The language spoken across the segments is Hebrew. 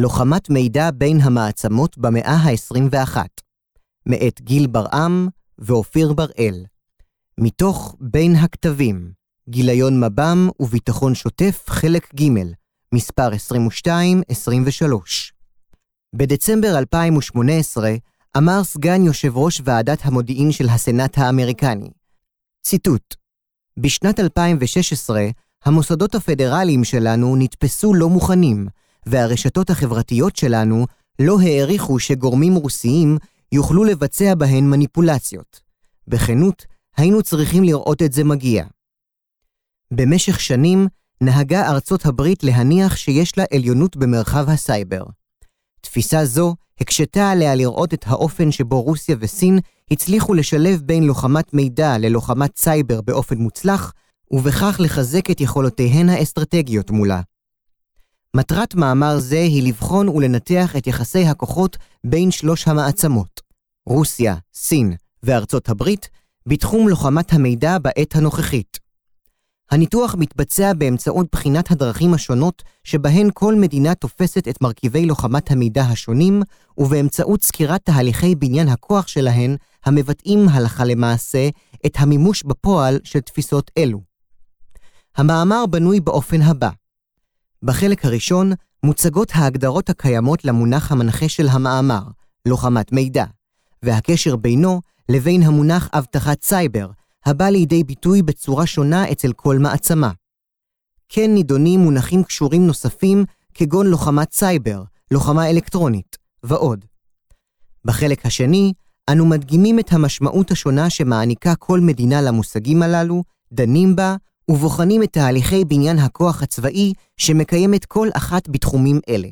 לוחמת מידע בין המעצמות במאה ה-21, מאת גיל ברעם ואופיר בראל. מתוך בין הכתבים, גיליון מב"ם וביטחון שוטף, חלק ג', מספר 22-23. בדצמבר 2018 אמר סגן יושב ראש ועדת המודיעין של הסנאט האמריקני, ציטוט: בשנת 2016, המוסדות הפדרליים שלנו נתפסו לא מוכנים, והרשתות החברתיות שלנו לא העריכו שגורמים רוסיים יוכלו לבצע בהן מניפולציות. בכנות, היינו צריכים לראות את זה מגיע. במשך שנים נהגה ארצות הברית להניח שיש לה עליונות במרחב הסייבר. תפיסה זו הקשתה עליה לראות את האופן שבו רוסיה וסין הצליחו לשלב בין לוחמת מידע ללוחמת סייבר באופן מוצלח, ובכך לחזק את יכולותיהן האסטרטגיות מולה. מטרת מאמר זה היא לבחון ולנתח את יחסי הכוחות בין שלוש המעצמות, רוסיה, סין וארצות הברית, בתחום לוחמת המידע בעת הנוכחית. הניתוח מתבצע באמצעות בחינת הדרכים השונות שבהן כל מדינה תופסת את מרכיבי לוחמת המידע השונים, ובאמצעות סקירת תהליכי בניין הכוח שלהן, המבטאים הלכה למעשה את המימוש בפועל של תפיסות אלו. המאמר בנוי באופן הבא בחלק הראשון מוצגות ההגדרות הקיימות למונח המנחה של המאמר, לוחמת מידע, והקשר בינו לבין המונח אבטחת סייבר, הבא לידי ביטוי בצורה שונה אצל כל מעצמה. כן נידונים מונחים קשורים נוספים כגון לוחמת סייבר, לוחמה אלקטרונית, ועוד. בחלק השני, אנו מדגימים את המשמעות השונה שמעניקה כל מדינה למושגים הללו, דנים בה, ובוחנים את תהליכי בניין הכוח הצבאי שמקיימת כל אחת בתחומים אלה.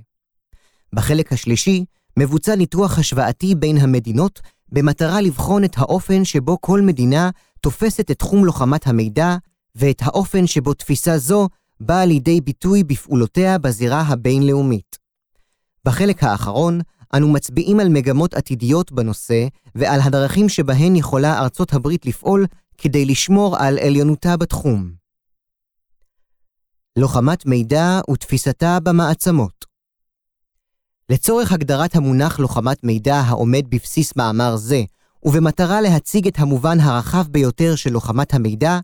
בחלק השלישי, מבוצע ניתוח השוואתי בין המדינות במטרה לבחון את האופן שבו כל מדינה תופסת את תחום לוחמת המידע ואת האופן שבו תפיסה זו באה לידי ביטוי בפעולותיה בזירה הבינלאומית. בחלק האחרון, אנו מצביעים על מגמות עתידיות בנושא ועל הדרכים שבהן יכולה ארצות הברית לפעול כדי לשמור על עליונותה בתחום. לוחמת מידע ותפיסתה במעצמות לצורך הגדרת המונח לוחמת מידע העומד בבסיס מאמר זה, ובמטרה להציג את המובן הרחב ביותר של לוחמת המידע,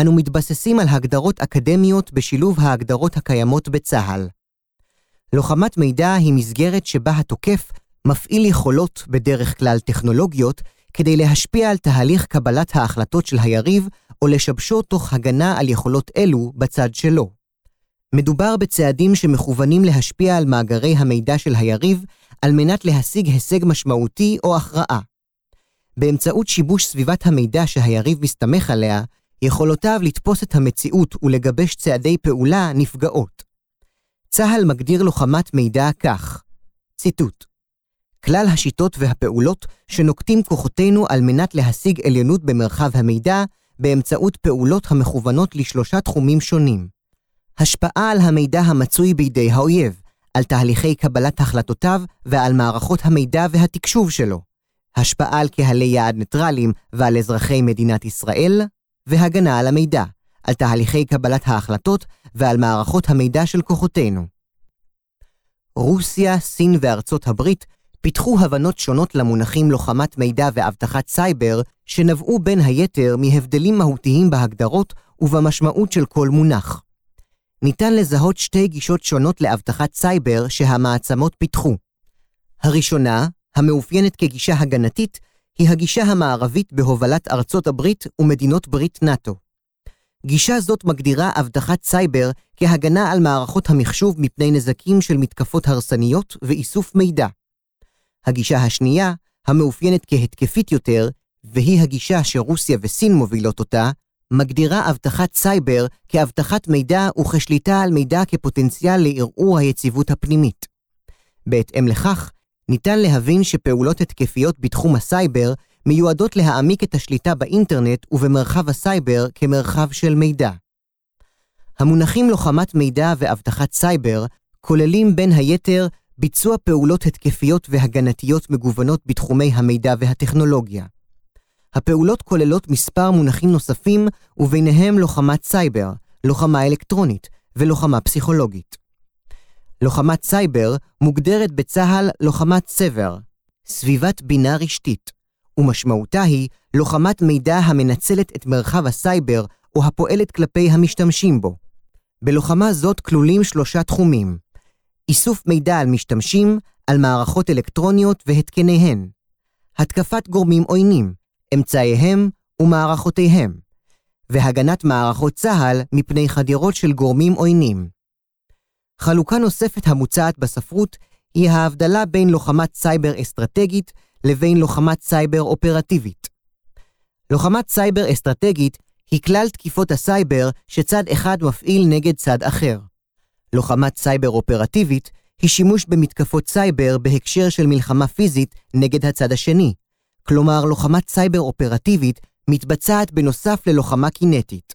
אנו מתבססים על הגדרות אקדמיות בשילוב ההגדרות הקיימות בצה"ל. לוחמת מידע היא מסגרת שבה התוקף מפעיל יכולות, בדרך כלל טכנולוגיות, כדי להשפיע על תהליך קבלת ההחלטות של היריב, או לשבשו תוך הגנה על יכולות אלו בצד שלו. מדובר בצעדים שמכוונים להשפיע על מאגרי המידע של היריב, על מנת להשיג הישג משמעותי או הכרעה. באמצעות שיבוש סביבת המידע שהיריב מסתמך עליה, יכולותיו לתפוס את המציאות ולגבש צעדי פעולה נפגעות. צה"ל מגדיר לוחמת מידע כך, ציטוט: כלל השיטות והפעולות שנוקטים כוחותינו על מנת להשיג עליונות במרחב המידע באמצעות פעולות המכוונות לשלושה תחומים שונים. השפעה על המידע המצוי בידי האויב, על תהליכי קבלת החלטותיו ועל מערכות המידע והתקשוב שלו. השפעה על קהלי יעד ניטרליים ועל אזרחי מדינת ישראל, והגנה על המידע, על תהליכי קבלת ההחלטות ועל מערכות המידע של כוחותינו. רוסיה, סין וארצות הברית פיתחו הבנות שונות למונחים לוחמת מידע ואבטחת סייבר, שנבעו בין היתר מהבדלים מהותיים בהגדרות ובמשמעות של כל מונח. ניתן לזהות שתי גישות שונות לאבטחת סייבר שהמעצמות פיתחו. הראשונה, המאופיינת כגישה הגנתית, היא הגישה המערבית בהובלת ארצות הברית ומדינות ברית נאט"ו. גישה זאת מגדירה אבטחת סייבר כהגנה על מערכות המחשוב מפני נזקים של מתקפות הרסניות ואיסוף מידע. הגישה השנייה, המאופיינת כהתקפית יותר, והיא הגישה שרוסיה וסין מובילות אותה, מגדירה אבטחת סייבר כאבטחת מידע וכשליטה על מידע כפוטנציאל לערעור היציבות הפנימית. בהתאם לכך, ניתן להבין שפעולות התקפיות בתחום הסייבר מיועדות להעמיק את השליטה באינטרנט ובמרחב הסייבר כמרחב של מידע. המונחים לוחמת מידע ואבטחת סייבר כוללים בין היתר ביצוע פעולות התקפיות והגנתיות מגוונות בתחומי המידע והטכנולוגיה. הפעולות כוללות מספר מונחים נוספים, וביניהם לוחמת סייבר, לוחמה אלקטרונית ולוחמה פסיכולוגית. לוחמת סייבר מוגדרת בצה"ל לוחמת סב"ר, סביבת בינה רשתית, ומשמעותה היא לוחמת מידע המנצלת את מרחב הסייבר או הפועלת כלפי המשתמשים בו. בלוחמה זאת כלולים שלושה תחומים איסוף מידע על משתמשים, על מערכות אלקטרוניות והתקניהן, התקפת גורמים עוינים, אמצעיהם ומערכותיהם, והגנת מערכות צה"ל מפני חדירות של גורמים עוינים. חלוקה נוספת המוצעת בספרות היא ההבדלה בין לוחמת סייבר אסטרטגית לבין לוחמת סייבר אופרטיבית. לוחמת סייבר אסטרטגית היא כלל תקיפות הסייבר שצד אחד מפעיל נגד צד אחר. לוחמת סייבר אופרטיבית היא שימוש במתקפות סייבר בהקשר של מלחמה פיזית נגד הצד השני. כלומר, לוחמת סייבר אופרטיבית מתבצעת בנוסף ללוחמה קינטית.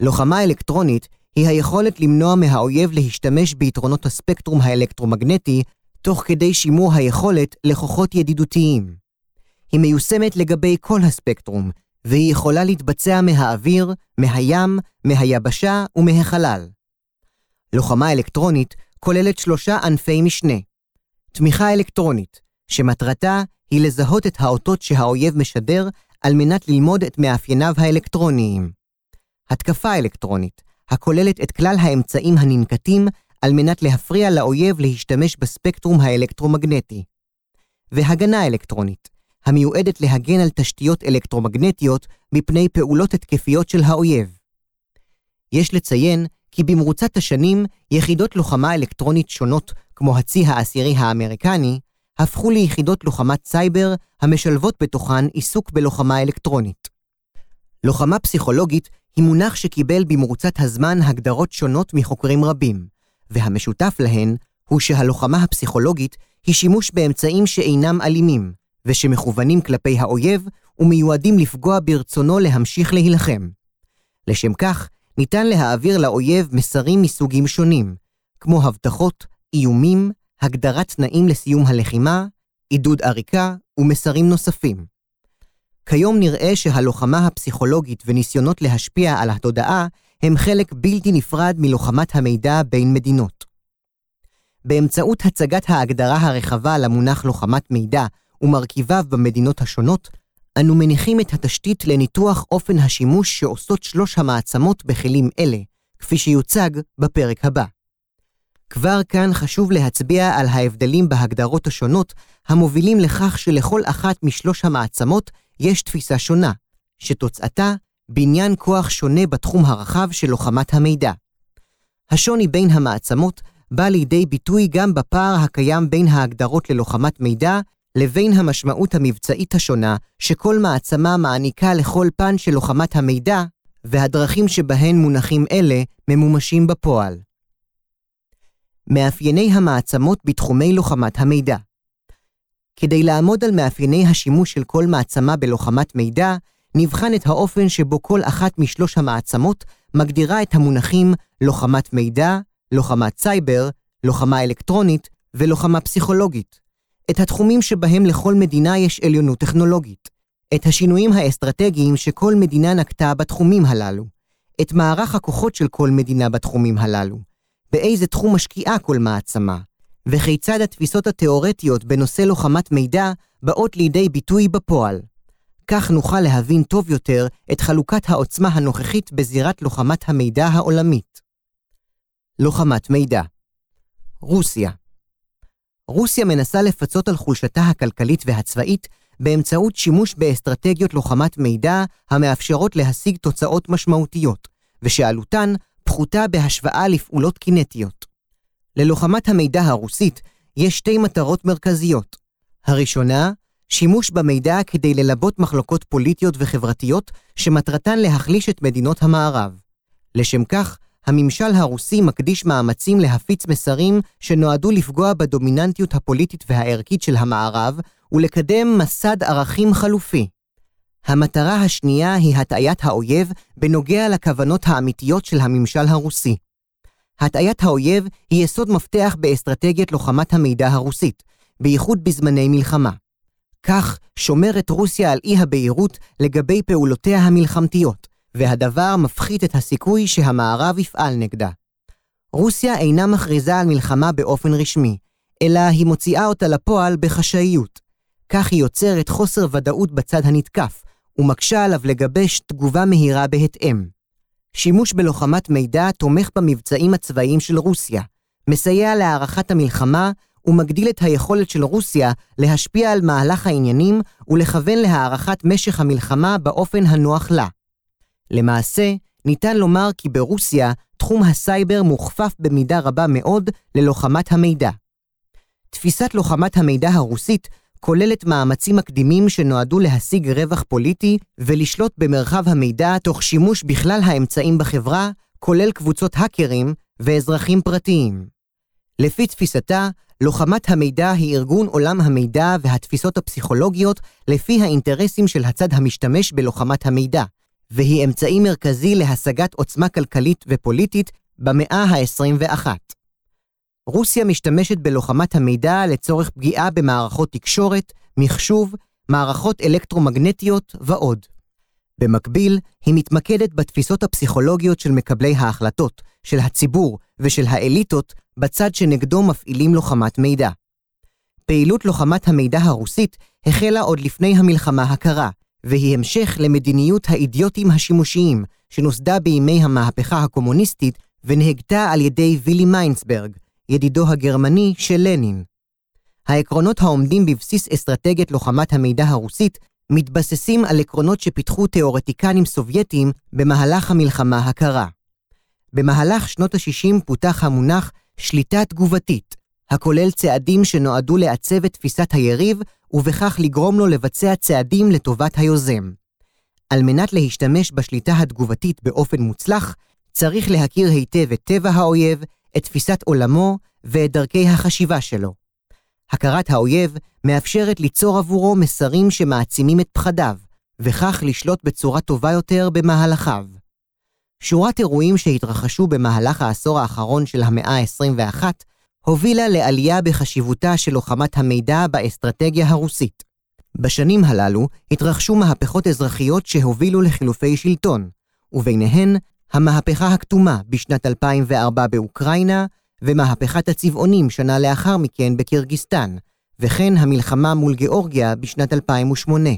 לוחמה אלקטרונית היא היכולת למנוע מהאויב להשתמש ביתרונות הספקטרום האלקטרומגנטי, תוך כדי שימור היכולת לכוחות ידידותיים. היא מיושמת לגבי כל הספקטרום, והיא יכולה להתבצע מהאוויר, מהים, מהיבשה ומהחלל. לוחמה אלקטרונית כוללת שלושה ענפי משנה. תמיכה אלקטרונית, שמטרתה היא לזהות את האותות שהאויב משדר על מנת ללמוד את מאפייניו האלקטרוניים. התקפה אלקטרונית, הכוללת את כלל האמצעים הננקטים על מנת להפריע לאויב להשתמש בספקטרום האלקטרומגנטי. והגנה אלקטרונית, המיועדת להגן על תשתיות אלקטרומגנטיות מפני פעולות התקפיות של האויב. יש לציין כי במרוצת השנים יחידות לוחמה אלקטרונית שונות, כמו הצי העשירי האמריקני, הפכו ליחידות לוחמת סייבר המשלבות בתוכן עיסוק בלוחמה אלקטרונית. לוחמה פסיכולוגית היא מונח שקיבל במרוצת הזמן הגדרות שונות מחוקרים רבים, והמשותף להן הוא שהלוחמה הפסיכולוגית היא שימוש באמצעים שאינם אלימים, ושמכוונים כלפי האויב ומיועדים לפגוע ברצונו להמשיך להילחם. לשם כך, ניתן להעביר לאויב מסרים מסוגים שונים, כמו הבטחות, איומים, הגדרת תנאים לסיום הלחימה, עידוד עריקה ומסרים נוספים. כיום נראה שהלוחמה הפסיכולוגית וניסיונות להשפיע על התודעה הם חלק בלתי נפרד מלוחמת המידע בין מדינות. באמצעות הצגת ההגדרה הרחבה למונח לוחמת מידע ומרכיביו במדינות השונות, אנו מניחים את התשתית לניתוח אופן השימוש שעושות שלוש המעצמות בכלים אלה, כפי שיוצג בפרק הבא. כבר כאן חשוב להצביע על ההבדלים בהגדרות השונות, המובילים לכך שלכל אחת משלוש המעצמות יש תפיסה שונה, שתוצאתה בניין כוח שונה בתחום הרחב של לוחמת המידע. השוני בין המעצמות בא לידי ביטוי גם בפער הקיים בין ההגדרות ללוחמת מידע לבין המשמעות המבצעית השונה שכל מעצמה מעניקה לכל פן של לוחמת המידע, והדרכים שבהן מונחים אלה ממומשים בפועל. מאפייני המעצמות בתחומי לוחמת המידע כדי לעמוד על מאפייני השימוש של כל מעצמה בלוחמת מידע, נבחן את האופן שבו כל אחת משלוש המעצמות מגדירה את המונחים לוחמת מידע, לוחמת סייבר, לוחמה אלקטרונית ולוחמה פסיכולוגית. את התחומים שבהם לכל מדינה יש עליונות טכנולוגית. את השינויים האסטרטגיים שכל מדינה נקטה בתחומים הללו. את מערך הכוחות של כל מדינה בתחומים הללו. באיזה תחום משקיעה כל מעצמה. וכיצד התפיסות התאורטיות בנושא לוחמת מידע באות לידי ביטוי בפועל. כך נוכל להבין טוב יותר את חלוקת העוצמה הנוכחית בזירת לוחמת המידע העולמית. לוחמת מידע רוסיה רוסיה מנסה לפצות על חולשתה הכלכלית והצבאית באמצעות שימוש באסטרטגיות לוחמת מידע המאפשרות להשיג תוצאות משמעותיות, ושעלותן פחותה בהשוואה לפעולות קינטיות. ללוחמת המידע הרוסית יש שתי מטרות מרכזיות. הראשונה, שימוש במידע כדי ללבות מחלוקות פוליטיות וחברתיות שמטרתן להחליש את מדינות המערב. לשם כך, הממשל הרוסי מקדיש מאמצים להפיץ מסרים שנועדו לפגוע בדומיננטיות הפוליטית והערכית של המערב ולקדם מסד ערכים חלופי. המטרה השנייה היא הטעיית האויב בנוגע לכוונות האמיתיות של הממשל הרוסי. הטעיית האויב היא יסוד מפתח באסטרטגיית לוחמת המידע הרוסית, בייחוד בזמני מלחמה. כך שומרת רוסיה על אי הבהירות לגבי פעולותיה המלחמתיות, והדבר מפחית את הסיכוי שהמערב יפעל נגדה. רוסיה אינה מכריזה על מלחמה באופן רשמי, אלא היא מוציאה אותה לפועל בחשאיות. כך היא יוצרת חוסר ודאות בצד הנתקף, ומקשה עליו לגבש תגובה מהירה בהתאם. שימוש בלוחמת מידע תומך במבצעים הצבאיים של רוסיה, מסייע להערכת המלחמה ומגדיל את היכולת של רוסיה להשפיע על מהלך העניינים ולכוון להערכת משך המלחמה באופן הנוח לה. למעשה, ניתן לומר כי ברוסיה תחום הסייבר מוכפף במידה רבה מאוד ללוחמת המידע. תפיסת לוחמת המידע הרוסית כוללת מאמצים מקדימים שנועדו להשיג רווח פוליטי ולשלוט במרחב המידע תוך שימוש בכלל האמצעים בחברה, כולל קבוצות האקרים ואזרחים פרטיים. לפי תפיסתה, לוחמת המידע היא ארגון עולם המידע והתפיסות הפסיכולוגיות לפי האינטרסים של הצד המשתמש בלוחמת המידע, והיא אמצעי מרכזי להשגת עוצמה כלכלית ופוליטית במאה ה-21. רוסיה משתמשת בלוחמת המידע לצורך פגיעה במערכות תקשורת, מחשוב, מערכות אלקטרומגנטיות ועוד. במקביל, היא מתמקדת בתפיסות הפסיכולוגיות של מקבלי ההחלטות, של הציבור ושל האליטות בצד שנגדו מפעילים לוחמת מידע. פעילות לוחמת המידע הרוסית החלה עוד לפני המלחמה הקרה, והיא המשך למדיניות האידיוטים השימושיים, שנוסדה בימי המהפכה הקומוניסטית ונהגתה על ידי וילי מיינסברג, ידידו הגרמני של לנין. העקרונות העומדים בבסיס אסטרטגיית לוחמת המידע הרוסית מתבססים על עקרונות שפיתחו תאורטיקנים סובייטים במהלך המלחמה הקרה. במהלך שנות ה-60 פותח המונח שליטה תגובתית, הכולל צעדים שנועדו לעצב את תפיסת היריב, ובכך לגרום לו לבצע צעדים לטובת היוזם. על מנת להשתמש בשליטה התגובתית באופן מוצלח, צריך להכיר היטב את טבע האויב, את תפיסת עולמו ואת דרכי החשיבה שלו. הכרת האויב מאפשרת ליצור עבורו מסרים שמעצימים את פחדיו, וכך לשלוט בצורה טובה יותר במהלכיו. שורת אירועים שהתרחשו במהלך העשור האחרון של המאה ה-21 הובילה לעלייה בחשיבותה של לוחמת המידע באסטרטגיה הרוסית. בשנים הללו התרחשו מהפכות אזרחיות שהובילו לחילופי שלטון, וביניהן המהפכה הכתומה בשנת 2004 באוקראינה, ומהפכת הצבעונים שנה לאחר מכן בקירגיסטן, וכן המלחמה מול גיאורגיה בשנת 2008.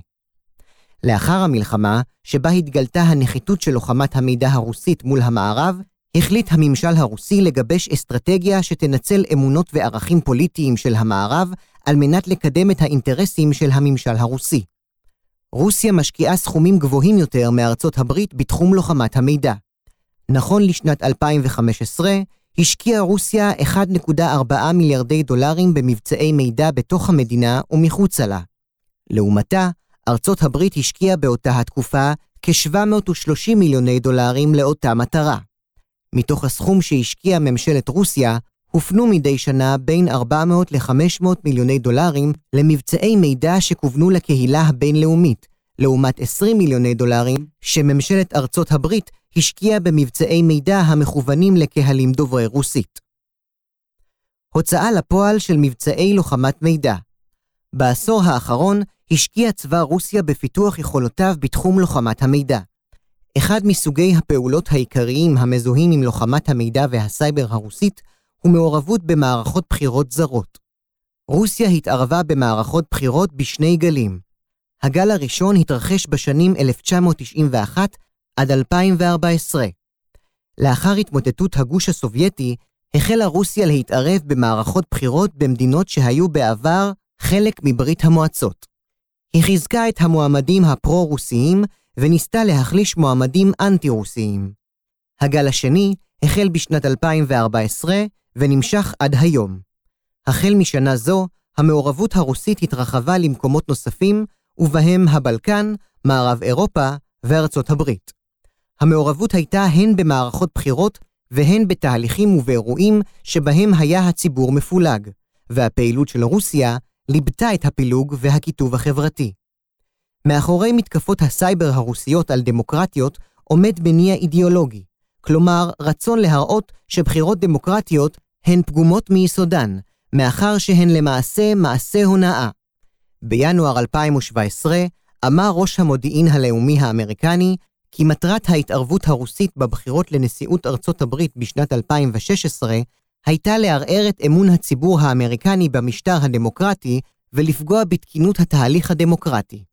לאחר המלחמה, שבה התגלתה הנחיתות של לוחמת המידע הרוסית מול המערב, החליט הממשל הרוסי לגבש אסטרטגיה שתנצל אמונות וערכים פוליטיים של המערב על מנת לקדם את האינטרסים של הממשל הרוסי. רוסיה משקיעה סכומים גבוהים יותר מארצות הברית בתחום לוחמת המידע. נכון לשנת 2015, השקיעה רוסיה 1.4 מיליארדי דולרים במבצעי מידע בתוך המדינה ומחוצה לה. לעומתה, ארצות הברית השקיעה באותה התקופה כ-730 מיליוני דולרים לאותה מטרה. מתוך הסכום שהשקיעה ממשלת רוסיה, הופנו מדי שנה בין 400 ל-500 מיליוני דולרים למבצעי מידע שכוונו לקהילה הבינלאומית, לעומת 20 מיליוני דולרים שממשלת ארצות הברית השקיעה במבצעי מידע המכוונים לקהלים דוברי רוסית. הוצאה לפועל של מבצעי לוחמת מידע בעשור האחרון השקיע צבא רוסיה בפיתוח יכולותיו בתחום לוחמת המידע. אחד מסוגי הפעולות העיקריים המזוהים עם לוחמת המידע והסייבר הרוסית הוא מעורבות במערכות בחירות זרות. רוסיה התערבה במערכות בחירות בשני גלים. הגל הראשון התרחש בשנים 1991 עד 2014. לאחר התמוטטות הגוש הסובייטי, החלה רוסיה להתערב במערכות בחירות במדינות שהיו בעבר חלק מברית המועצות. היא חיזקה את המועמדים הפרו-רוסיים וניסתה להחליש מועמדים אנטי-רוסיים. הגל השני החל בשנת 2014 ונמשך עד היום. החל משנה זו, המעורבות הרוסית התרחבה למקומות נוספים, ובהם הבלקן, מערב אירופה וארצות הברית. המעורבות הייתה הן במערכות בחירות והן בתהליכים ובאירועים שבהם היה הציבור מפולג, והפעילות של רוסיה ליבתה את הפילוג והקיטוב החברתי. מאחורי מתקפות הסייבר הרוסיות על דמוקרטיות עומד מניע אידיאולוגי, כלומר רצון להראות שבחירות דמוקרטיות הן פגומות מיסודן, מאחר שהן למעשה מעשה הונאה. בינואר 2017 אמר ראש המודיעין הלאומי האמריקני כי מטרת ההתערבות הרוסית בבחירות לנשיאות ארצות הברית בשנת 2016 הייתה לערער את אמון הציבור האמריקני במשטר הדמוקרטי ולפגוע בתקינות התהליך הדמוקרטי.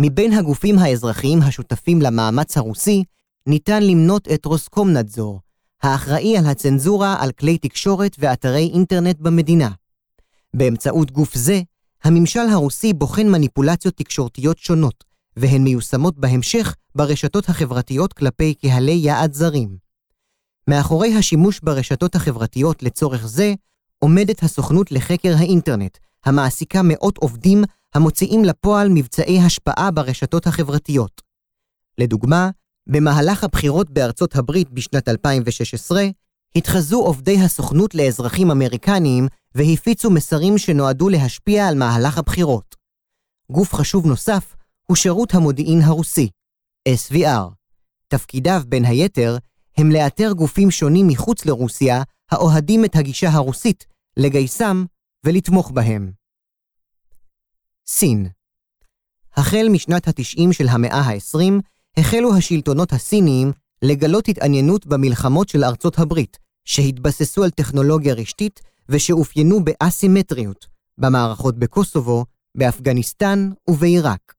מבין הגופים האזרחיים השותפים למאמץ הרוסי, ניתן למנות את רוסקומנדזור, האחראי על הצנזורה על כלי תקשורת ואתרי אינטרנט במדינה. באמצעות גוף זה, הממשל הרוסי בוחן מניפולציות תקשורתיות שונות, והן מיושמות בהמשך ברשתות החברתיות כלפי קהלי יעד זרים. מאחורי השימוש ברשתות החברתיות לצורך זה, עומדת הסוכנות לחקר האינטרנט, המעסיקה מאות עובדים המוציאים לפועל מבצעי השפעה ברשתות החברתיות. לדוגמה, במהלך הבחירות בארצות הברית בשנת 2016, התחזו עובדי הסוכנות לאזרחים אמריקניים והפיצו מסרים שנועדו להשפיע על מהלך הבחירות. גוף חשוב נוסף הוא שירות המודיעין הרוסי, SVR. תפקידיו, בין היתר, הם לאתר גופים שונים מחוץ לרוסיה האוהדים את הגישה הרוסית, לגייסם ולתמוך בהם. סין החל משנת ה-90 של המאה ה-20, החלו השלטונות הסיניים לגלות התעניינות במלחמות של ארצות הברית, שהתבססו על טכנולוגיה רשתית ושאופיינו באסימטריות, במערכות בקוסובו, באפגניסטן ובעיראק.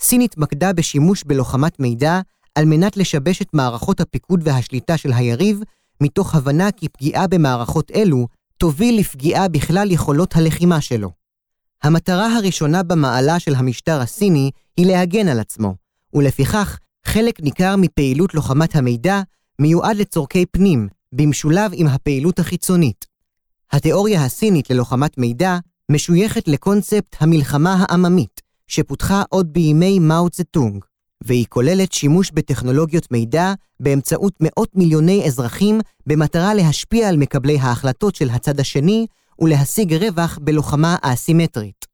סין התמקדה בשימוש בלוחמת מידע על מנת לשבש את מערכות הפיקוד והשליטה של היריב, מתוך הבנה כי פגיעה במערכות אלו תוביל לפגיעה בכלל יכולות הלחימה שלו. המטרה הראשונה במעלה של המשטר הסיני היא להגן על עצמו, ולפיכך חלק ניכר מפעילות לוחמת המידע מיועד לצורכי פנים, במשולב עם הפעילות החיצונית. התיאוריה הסינית ללוחמת מידע משויכת לקונספט המלחמה העממית, שפותחה עוד בימי מאו צטונג, והיא כוללת שימוש בטכנולוגיות מידע באמצעות מאות מיליוני אזרחים במטרה להשפיע על מקבלי ההחלטות של הצד השני ולהשיג רווח בלוחמה אסימטרית.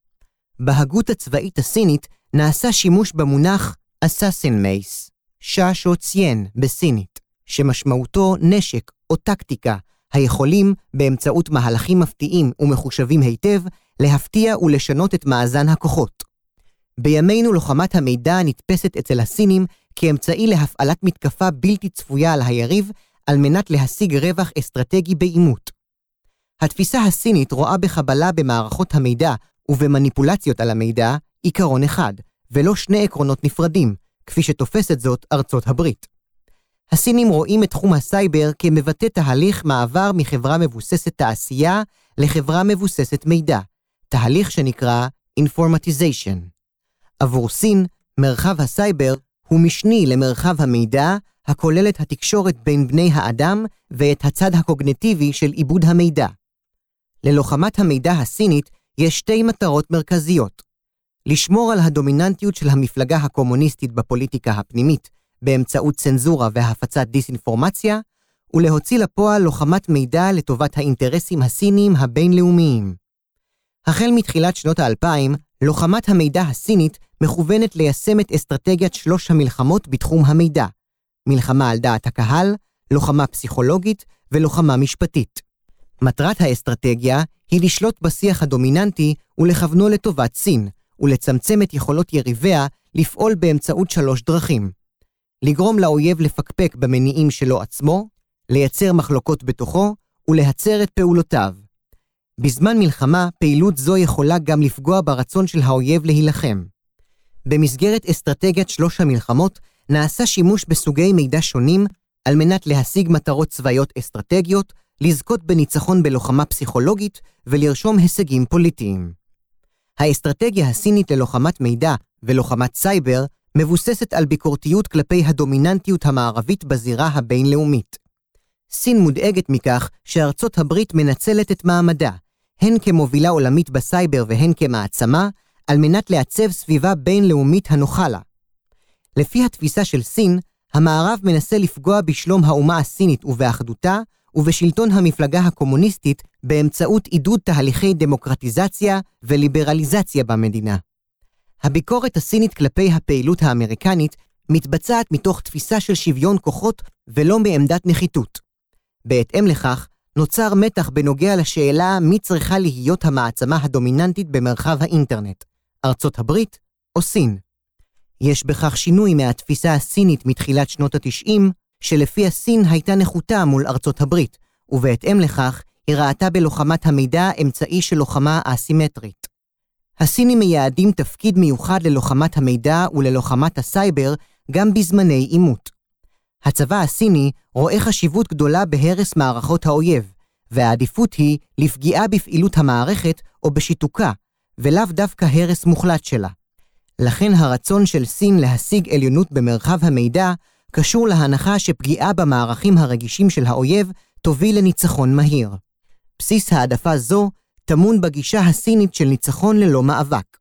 בהגות הצבאית הסינית נעשה שימוש במונח אסאסין מייס, שאשו ציין בסינית, שמשמעותו נשק או טקטיקה היכולים, באמצעות מהלכים מפתיעים ומחושבים היטב, להפתיע ולשנות את מאזן הכוחות. בימינו לוחמת המידע נתפסת אצל הסינים כאמצעי להפעלת מתקפה בלתי צפויה על היריב, על מנת להשיג רווח אסטרטגי בעימות. התפיסה הסינית רואה בחבלה במערכות המידע ובמניפולציות על המידע עיקרון אחד, ולא שני עקרונות נפרדים, כפי שתופסת זאת ארצות הברית. הסינים רואים את תחום הסייבר כמבטא תהליך מעבר מחברה מבוססת תעשייה לחברה מבוססת מידע, תהליך שנקרא Informatization. עבור סין, מרחב הסייבר הוא משני למרחב המידע, הכולל את התקשורת בין בני האדם ואת הצד הקוגנטיבי של עיבוד המידע. ללוחמת המידע הסינית יש שתי מטרות מרכזיות. לשמור על הדומיננטיות של המפלגה הקומוניסטית בפוליטיקה הפנימית באמצעות צנזורה והפצת דיסאינפורמציה, ולהוציא לפועל לוחמת מידע לטובת האינטרסים הסיניים הבינלאומיים. החל מתחילת שנות האלפיים, לוחמת המידע הסינית מכוונת ליישם את אסטרטגיית שלוש המלחמות בתחום המידע, מלחמה על דעת הקהל, לוחמה פסיכולוגית ולוחמה משפטית. מטרת האסטרטגיה היא לשלוט בשיח הדומיננטי ולכוונו לטובת סין, ולצמצם את יכולות יריביה לפעול באמצעות שלוש דרכים. לגרום לאויב לפקפק במניעים שלו עצמו, לייצר מחלוקות בתוכו ולהצר את פעולותיו. בזמן מלחמה, פעילות זו יכולה גם לפגוע ברצון של האויב להילחם. במסגרת אסטרטגיית שלוש המלחמות, נעשה שימוש בסוגי מידע שונים על מנת להשיג מטרות צבאיות אסטרטגיות, לזכות בניצחון בלוחמה פסיכולוגית ולרשום הישגים פוליטיים. האסטרטגיה הסינית ללוחמת מידע ולוחמת סייבר מבוססת על ביקורתיות כלפי הדומיננטיות המערבית בזירה הבינלאומית. סין מודאגת מכך שארצות הברית מנצלת את מעמדה, הן כמובילה עולמית בסייבר והן כמעצמה, על מנת לעצב סביבה בינלאומית הנוחה לה. לפי התפיסה של סין, המערב מנסה לפגוע בשלום האומה הסינית ובאחדותה, ובשלטון המפלגה הקומוניסטית באמצעות עידוד תהליכי דמוקרטיזציה וליברליזציה במדינה. הביקורת הסינית כלפי הפעילות האמריקנית מתבצעת מתוך תפיסה של שוויון כוחות ולא מעמדת נחיתות. בהתאם לכך, נוצר מתח בנוגע לשאלה מי צריכה להיות המעצמה הדומיננטית במרחב האינטרנט, ארצות הברית או סין. יש בכך שינוי מהתפיסה הסינית מתחילת שנות ה-90, שלפיה סין הייתה נחותה מול ארצות הברית, ובהתאם לכך, היא ראתה בלוחמת המידע אמצעי של לוחמה אסימטרית. הסינים מייעדים תפקיד מיוחד ללוחמת המידע וללוחמת הסייבר גם בזמני עימות. הצבא הסיני רואה חשיבות גדולה בהרס מערכות האויב, והעדיפות היא לפגיעה בפעילות המערכת או בשיתוקה, ולאו דווקא הרס מוחלט שלה. לכן הרצון של סין להשיג עליונות במרחב המידע קשור להנחה שפגיעה במערכים הרגישים של האויב תוביל לניצחון מהיר. בסיס העדפה זו טמון בגישה הסינית של ניצחון ללא מאבק.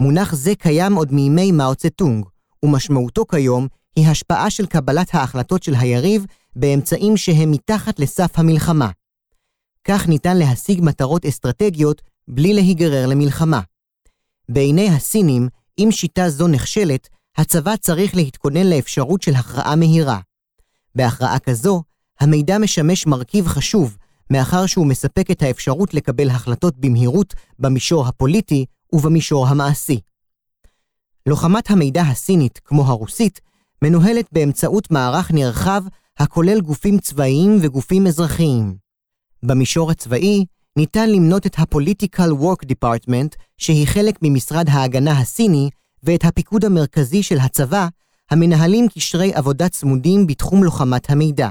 מונח זה קיים עוד מימי מאו צטונג, ומשמעותו כיום היא השפעה של קבלת ההחלטות של היריב באמצעים שהם מתחת לסף המלחמה. כך ניתן להשיג מטרות אסטרטגיות בלי להיגרר למלחמה. בעיני הסינים, אם שיטה זו נכשלת, הצבא צריך להתכונן לאפשרות של הכרעה מהירה. בהכרעה כזו, המידע משמש מרכיב חשוב, מאחר שהוא מספק את האפשרות לקבל החלטות במהירות במישור הפוליטי ובמישור המעשי. לוחמת המידע הסינית, כמו הרוסית, מנוהלת באמצעות מערך נרחב הכולל גופים צבאיים וגופים אזרחיים. במישור הצבאי, ניתן למנות את ה-Political Work Department, שהיא חלק ממשרד ההגנה הסיני, ואת הפיקוד המרכזי של הצבא, המנהלים קשרי עבודה צמודים בתחום לוחמת המידע.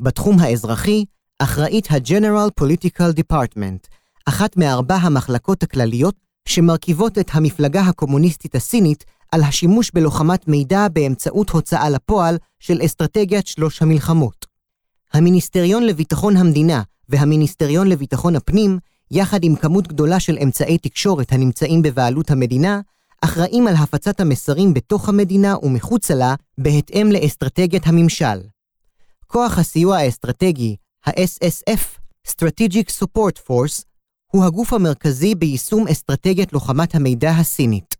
בתחום האזרחי, אחראית ה-General Political Department, אחת מארבע המחלקות הכלליות שמרכיבות את המפלגה הקומוניסטית הסינית על השימוש בלוחמת מידע באמצעות הוצאה לפועל של אסטרטגיית שלוש המלחמות. המיניסטריון לביטחון המדינה והמיניסטריון לביטחון הפנים, יחד עם כמות גדולה של אמצעי תקשורת הנמצאים בבעלות המדינה, אחראים על הפצת המסרים בתוך המדינה ומחוצה לה בהתאם לאסטרטגיית הממשל. כוח הסיוע האסטרטגי, ה-SSF, Strategic Support Force, הוא הגוף המרכזי ביישום אסטרטגיית לוחמת המידע הסינית.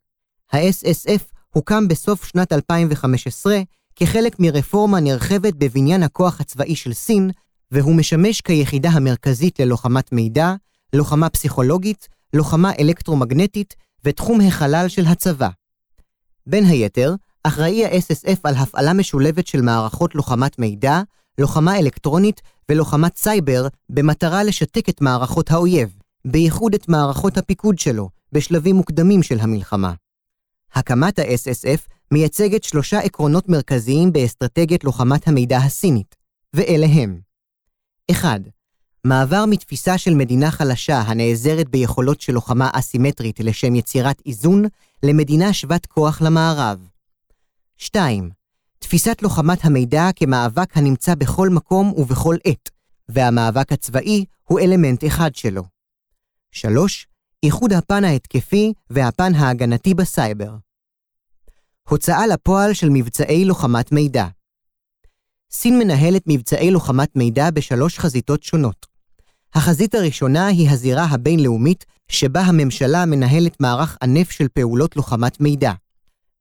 ה-SSF הוקם בסוף שנת 2015 כחלק מרפורמה נרחבת בבניין הכוח הצבאי של סין, והוא משמש כיחידה המרכזית ללוחמת מידע, לוחמה פסיכולוגית, לוחמה אלקטרומגנטית ותחום החלל של הצבא. בין היתר, אחראי ה-SSF על הפעלה משולבת של מערכות לוחמת מידע, לוחמה אלקטרונית ולוחמת סייבר במטרה לשתק את מערכות האויב, בייחוד את מערכות הפיקוד שלו, בשלבים מוקדמים של המלחמה. הקמת ה-SSF מייצגת שלושה עקרונות מרכזיים באסטרטגיית לוחמת המידע הסינית, ואלה הם 1. מעבר מתפיסה של מדינה חלשה הנעזרת ביכולות של לוחמה אסימטרית לשם יצירת איזון, למדינה שוות כוח למערב. 2. תפיסת לוחמת המידע כמאבק הנמצא בכל מקום ובכל עת, והמאבק הצבאי הוא אלמנט אחד שלו. 3. איחוד הפן ההתקפי והפן ההגנתי בסייבר. הוצאה לפועל של מבצעי לוחמת מידע. סין מנהלת מבצעי לוחמת מידע בשלוש חזיתות שונות. החזית הראשונה היא הזירה הבינלאומית, שבה הממשלה מנהלת מערך ענף של פעולות לוחמת מידע.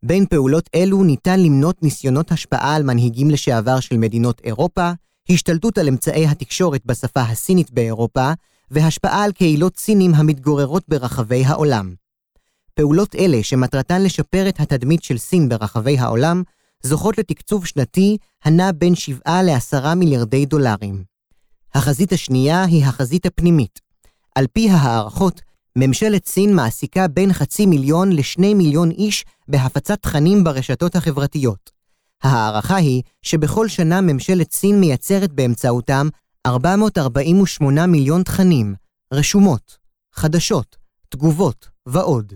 בין פעולות אלו ניתן למנות ניסיונות השפעה על מנהיגים לשעבר של מדינות אירופה, השתלטות על אמצעי התקשורת בשפה הסינית באירופה, והשפעה על קהילות סינים המתגוררות ברחבי העולם. פעולות אלה, שמטרתן לשפר את התדמית של סין ברחבי העולם, זוכות לתקצוב שנתי הנע בין 7 ל-10 מיליארדי דולרים. החזית השנייה היא החזית הפנימית. על פי הערכות, ממשלת סין מעסיקה בין חצי מיליון לשני מיליון איש בהפצת תכנים ברשתות החברתיות. ההערכה היא שבכל שנה ממשלת סין מייצרת באמצעותם 448 מיליון תכנים, רשומות, חדשות, תגובות ועוד.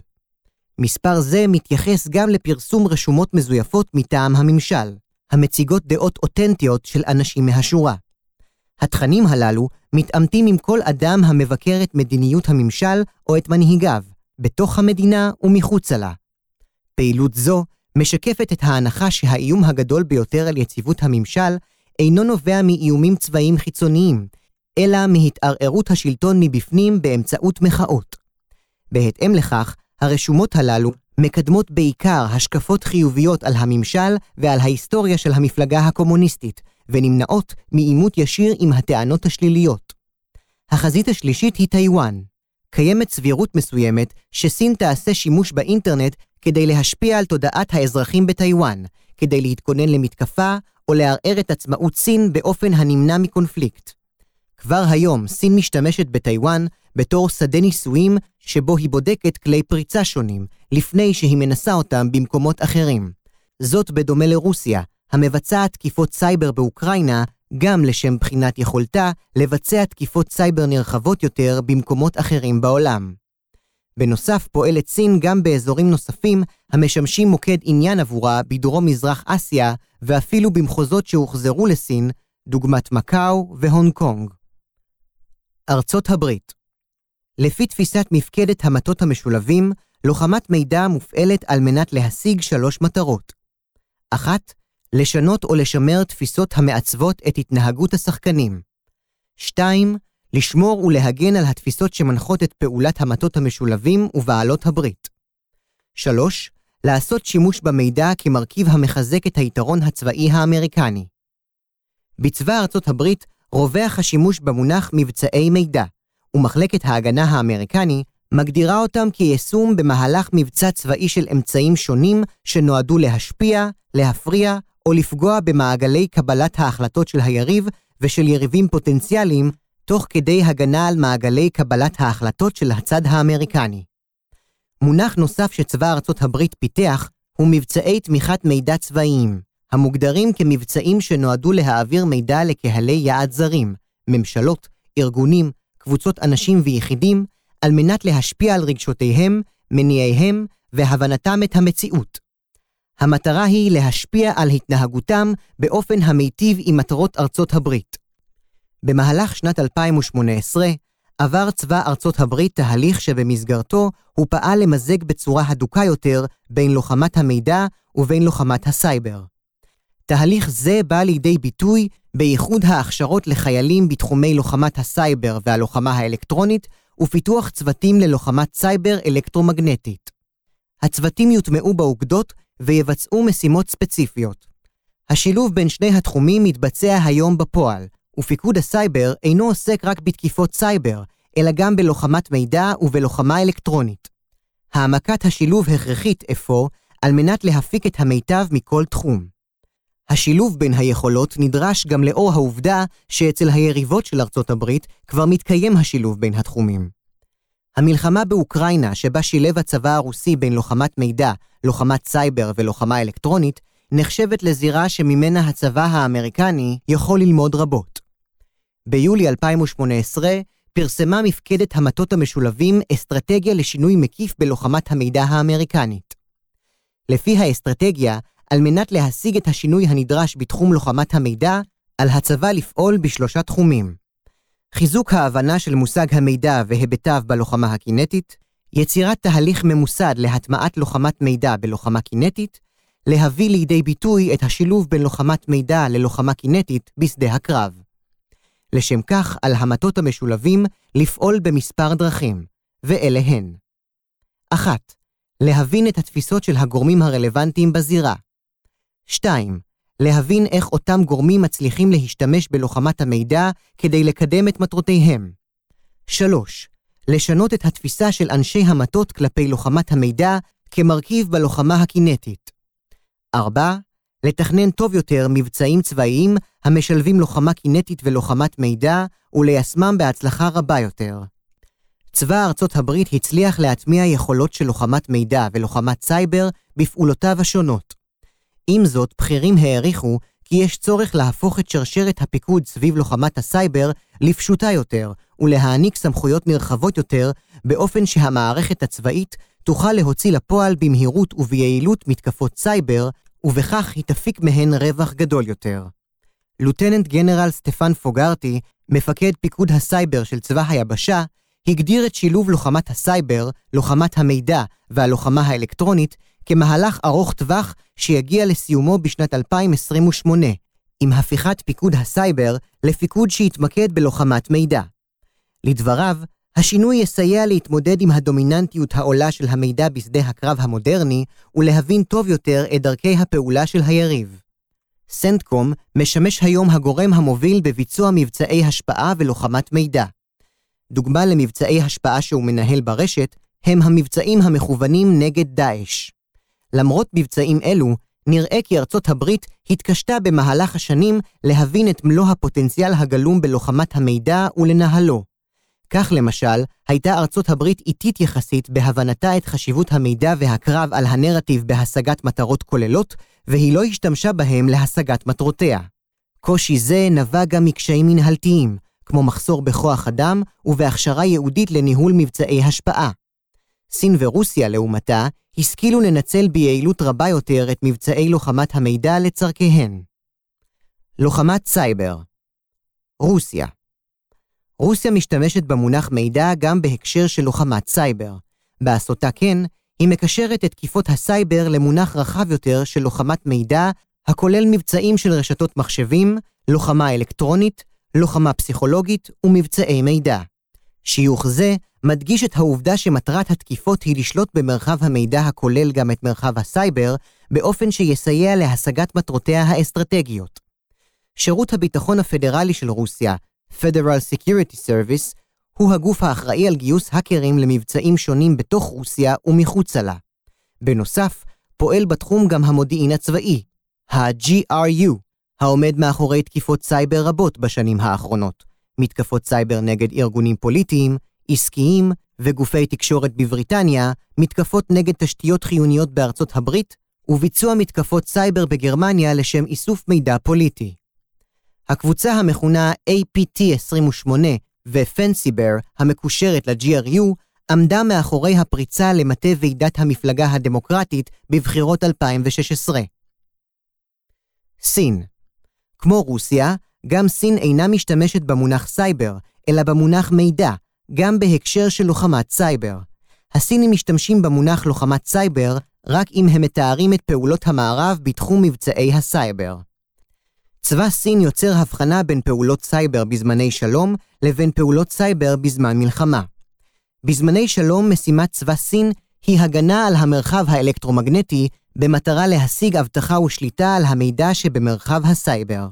מספר זה מתייחס גם לפרסום רשומות מזויפות מטעם הממשל, המציגות דעות אותנטיות של אנשים מהשורה. התכנים הללו מתעמתים עם כל אדם המבקר את מדיניות הממשל או את מנהיגיו, בתוך המדינה ומחוצה לה. פעילות זו משקפת את ההנחה שהאיום הגדול ביותר על יציבות הממשל אינו נובע מאיומים צבאיים חיצוניים, אלא מהתערערות השלטון מבפנים באמצעות מחאות. בהתאם לכך, הרשומות הללו מקדמות בעיקר השקפות חיוביות על הממשל ועל ההיסטוריה של המפלגה הקומוניסטית, ונמנעות מעימות ישיר עם הטענות השליליות. החזית השלישית היא טיוואן. קיימת סבירות מסוימת שסין תעשה שימוש באינטרנט כדי להשפיע על תודעת האזרחים בטיוואן, כדי להתכונן למתקפה או לערער את עצמאות סין באופן הנמנע מקונפליקט. כבר היום סין משתמשת בטיוואן בתור שדה ניסויים שבו היא בודקת כלי פריצה שונים, לפני שהיא מנסה אותם במקומות אחרים. זאת בדומה לרוסיה, המבצעת תקיפות סייבר באוקראינה גם לשם בחינת יכולתה לבצע תקיפות סייבר נרחבות יותר במקומות אחרים בעולם. בנוסף פועלת סין גם באזורים נוספים המשמשים מוקד עניין עבורה בדרום-מזרח אסיה ואפילו במחוזות שהוחזרו לסין, דוגמת מקאו והונג קונג. ארצות הברית לפי תפיסת מפקדת המטות המשולבים, לוחמת מידע מופעלת על מנת להשיג שלוש מטרות. אחת, לשנות או לשמר תפיסות המעצבות את התנהגות השחקנים. 2. לשמור ולהגן על התפיסות שמנחות את פעולת המטות המשולבים ובעלות הברית. 3. לעשות שימוש במידע כמרכיב המחזק את היתרון הצבאי האמריקני. בצבא ארצות הברית רווח השימוש במונח מבצעי מידע, ומחלקת ההגנה האמריקני מגדירה אותם כיישום במהלך מבצע צבאי של אמצעים שונים שנועדו להשפיע, להפריע או לפגוע במעגלי קבלת ההחלטות של היריב ושל יריבים פוטנציאליים, תוך כדי הגנה על מעגלי קבלת ההחלטות של הצד האמריקני. מונח נוסף שצבא ארצות הברית פיתח הוא מבצעי תמיכת מידע צבאיים, המוגדרים כמבצעים שנועדו להעביר מידע לקהלי יעד זרים, ממשלות, ארגונים, קבוצות אנשים ויחידים, על מנת להשפיע על רגשותיהם, מניעיהם והבנתם את המציאות. המטרה היא להשפיע על התנהגותם באופן המיטיב עם מטרות ארצות הברית. במהלך שנת 2018 עבר צבא ארצות הברית תהליך שבמסגרתו הוא פעל למזג בצורה הדוקה יותר בין לוחמת המידע ובין לוחמת הסייבר. תהליך זה בא לידי ביטוי באיחוד ההכשרות לחיילים בתחומי לוחמת הסייבר והלוחמה האלקטרונית ופיתוח צוותים ללוחמת סייבר אלקטרומגנטית. הצוותים יוטמעו באוגדות ויבצעו משימות ספציפיות. השילוב בין שני התחומים מתבצע היום בפועל, ופיקוד הסייבר אינו עוסק רק בתקיפות סייבר, אלא גם בלוחמת מידע ובלוחמה אלקטרונית. העמקת השילוב הכרחית אפוא על מנת להפיק את המיטב מכל תחום. השילוב בין היכולות נדרש גם לאור העובדה שאצל היריבות של ארצות הברית כבר מתקיים השילוב בין התחומים. המלחמה באוקראינה, שבה שילב הצבא הרוסי בין לוחמת מידע, לוחמת סייבר ולוחמה אלקטרונית, נחשבת לזירה שממנה הצבא האמריקני יכול ללמוד רבות. ביולי 2018 פרסמה מפקדת המטות המשולבים אסטרטגיה לשינוי מקיף בלוחמת המידע האמריקנית. לפי האסטרטגיה, על מנת להשיג את השינוי הנדרש בתחום לוחמת המידע, על הצבא לפעול בשלושה תחומים. חיזוק ההבנה של מושג המידע והיבטיו בלוחמה הקינטית, יצירת תהליך ממוסד להטמעת לוחמת מידע בלוחמה קינטית, להביא לידי ביטוי את השילוב בין לוחמת מידע ללוחמה קינטית בשדה הקרב. לשם כך, על המטות המשולבים לפעול במספר דרכים, ואלה הן 1. להבין את התפיסות של הגורמים הרלוונטיים בזירה. 2. להבין איך אותם גורמים מצליחים להשתמש בלוחמת המידע כדי לקדם את מטרותיהם. 3. לשנות את התפיסה של אנשי המטות כלפי לוחמת המידע כמרכיב בלוחמה הקינטית. 4. לתכנן טוב יותר מבצעים צבאיים המשלבים לוחמה קינטית ולוחמת מידע וליישמם בהצלחה רבה יותר. צבא ארצות הברית הצליח להטמיע יכולות של לוחמת מידע ולוחמת סייבר בפעולותיו השונות. עם זאת, בכירים העריכו כי יש צורך להפוך את שרשרת הפיקוד סביב לוחמת הסייבר לפשוטה יותר, ולהעניק סמכויות נרחבות יותר, באופן שהמערכת הצבאית תוכל להוציא לפועל במהירות וביעילות מתקפות סייבר, ובכך היא תפיק מהן רווח גדול יותר. לוטננט גנרל סטפן פוגרטי, מפקד פיקוד הסייבר של צבא היבשה, הגדיר את שילוב לוחמת הסייבר, לוחמת המידע והלוחמה האלקטרונית כמהלך ארוך טווח שיגיע לסיומו בשנת 2028, עם הפיכת פיקוד הסייבר לפיקוד שיתמקד בלוחמת מידע. לדבריו, השינוי יסייע להתמודד עם הדומיננטיות העולה של המידע בשדה הקרב המודרני ולהבין טוב יותר את דרכי הפעולה של היריב. סנטקום משמש היום הגורם המוביל בביצוע מבצעי השפעה ולוחמת מידע. דוגמה למבצעי השפעה שהוא מנהל ברשת הם המבצעים המכוונים נגד דאעש. למרות מבצעים אלו, נראה כי ארצות הברית התקשתה במהלך השנים להבין את מלוא הפוטנציאל הגלום בלוחמת המידע ולנהלו. כך למשל, הייתה ארצות הברית איטית יחסית בהבנתה את חשיבות המידע והקרב על הנרטיב בהשגת מטרות כוללות, והיא לא השתמשה בהם להשגת מטרותיה. קושי זה נבע גם מקשיים מנהלתיים, כמו מחסור בכוח אדם ובהכשרה ייעודית לניהול מבצעי השפעה. סין ורוסיה, לעומתה, השכילו לנצל ביעילות רבה יותר את מבצעי לוחמת המידע לצורכיהן. לוחמת סייבר רוסיה רוסיה משתמשת במונח מידע גם בהקשר של לוחמת סייבר. בעשותה כן, היא מקשרת את תקיפות הסייבר למונח רחב יותר של לוחמת מידע, הכולל מבצעים של רשתות מחשבים, לוחמה אלקטרונית, לוחמה פסיכולוגית ומבצעי מידע. שיוך זה מדגיש את העובדה שמטרת התקיפות היא לשלוט במרחב המידע הכולל גם את מרחב הסייבר, באופן שיסייע להשגת מטרותיה האסטרטגיות. שירות הביטחון הפדרלי של רוסיה, Federal Security Service, הוא הגוף האחראי על גיוס האקרים למבצעים שונים בתוך רוסיה ומחוצה לה. בנוסף, פועל בתחום גם המודיעין הצבאי, ה-GRU, העומד מאחורי תקיפות סייבר רבות בשנים האחרונות, מתקפות סייבר נגד ארגונים פוליטיים, עסקיים וגופי תקשורת בבריטניה, מתקפות נגד תשתיות חיוניות בארצות הברית, וביצוע מתקפות סייבר בגרמניה לשם איסוף מידע פוליטי. הקבוצה המכונה APT28 ו-Fancy Bear, המקושרת ל-GRU, עמדה מאחורי הפריצה למטה ועידת המפלגה הדמוקרטית בבחירות 2016. סין כמו רוסיה, גם סין אינה משתמשת במונח סייבר, אלא במונח מידע, גם בהקשר של לוחמת סייבר. הסינים משתמשים במונח לוחמת סייבר רק אם הם מתארים את פעולות המערב בתחום מבצעי הסייבר. צבא סין יוצר הבחנה בין פעולות סייבר בזמני שלום לבין פעולות סייבר בזמן מלחמה. בזמני שלום משימת צבא סין היא הגנה על המרחב האלקטרומגנטי במטרה להשיג אבטחה ושליטה על המידע שבמרחב הסייבר.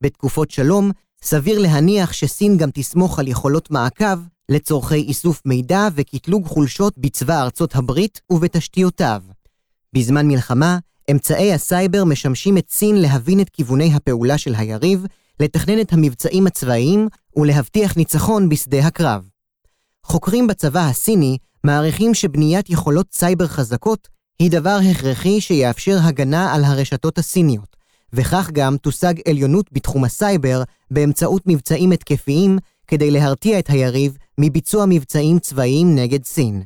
בתקופות שלום, סביר להניח שסין גם תסמוך על יכולות מעקב לצורכי איסוף מידע וקטלוג חולשות בצבא ארצות הברית ובתשתיותיו. בזמן מלחמה, אמצעי הסייבר משמשים את סין להבין את כיווני הפעולה של היריב, לתכנן את המבצעים הצבאיים ולהבטיח ניצחון בשדה הקרב. חוקרים בצבא הסיני מעריכים שבניית יכולות סייבר חזקות היא דבר הכרחי שיאפשר הגנה על הרשתות הסיניות, וכך גם תושג עליונות בתחום הסייבר באמצעות מבצעים התקפיים כדי להרתיע את היריב מביצוע מבצעים צבאיים נגד סין.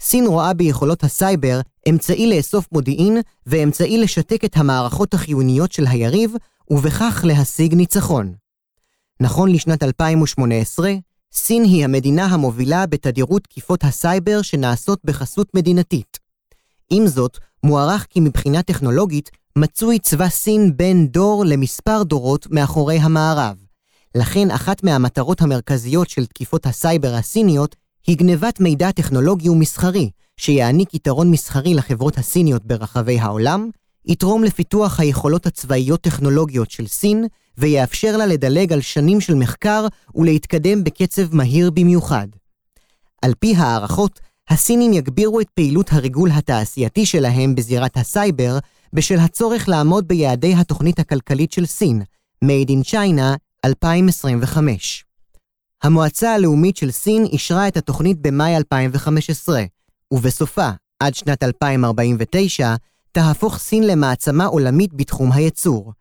סין רואה ביכולות הסייבר אמצעי לאסוף מודיעין ואמצעי לשתק את המערכות החיוניות של היריב, ובכך להשיג ניצחון. נכון לשנת 2018, סין היא המדינה המובילה בתדירות תקיפות הסייבר שנעשות בחסות מדינתית. עם זאת, מוערך כי מבחינה טכנולוגית מצוי צבא סין בין דור למספר דורות מאחורי המערב. לכן אחת מהמטרות המרכזיות של תקיפות הסייבר הסיניות היא גנבת מידע טכנולוגי ומסחרי, שיעניק יתרון מסחרי לחברות הסיניות ברחבי העולם, יתרום לפיתוח היכולות הצבאיות-טכנולוגיות של סין, ויאפשר לה לדלג על שנים של מחקר ולהתקדם בקצב מהיר במיוחד. על פי הערכות, הסינים יגבירו את פעילות הריגול התעשייתי שלהם בזירת הסייבר, בשל הצורך לעמוד ביעדי התוכנית הכלכלית של סין, Made in China 2025. המועצה הלאומית של סין אישרה את התוכנית במאי 2015, ובסופה, עד שנת 2049, תהפוך סין למעצמה עולמית בתחום הייצור.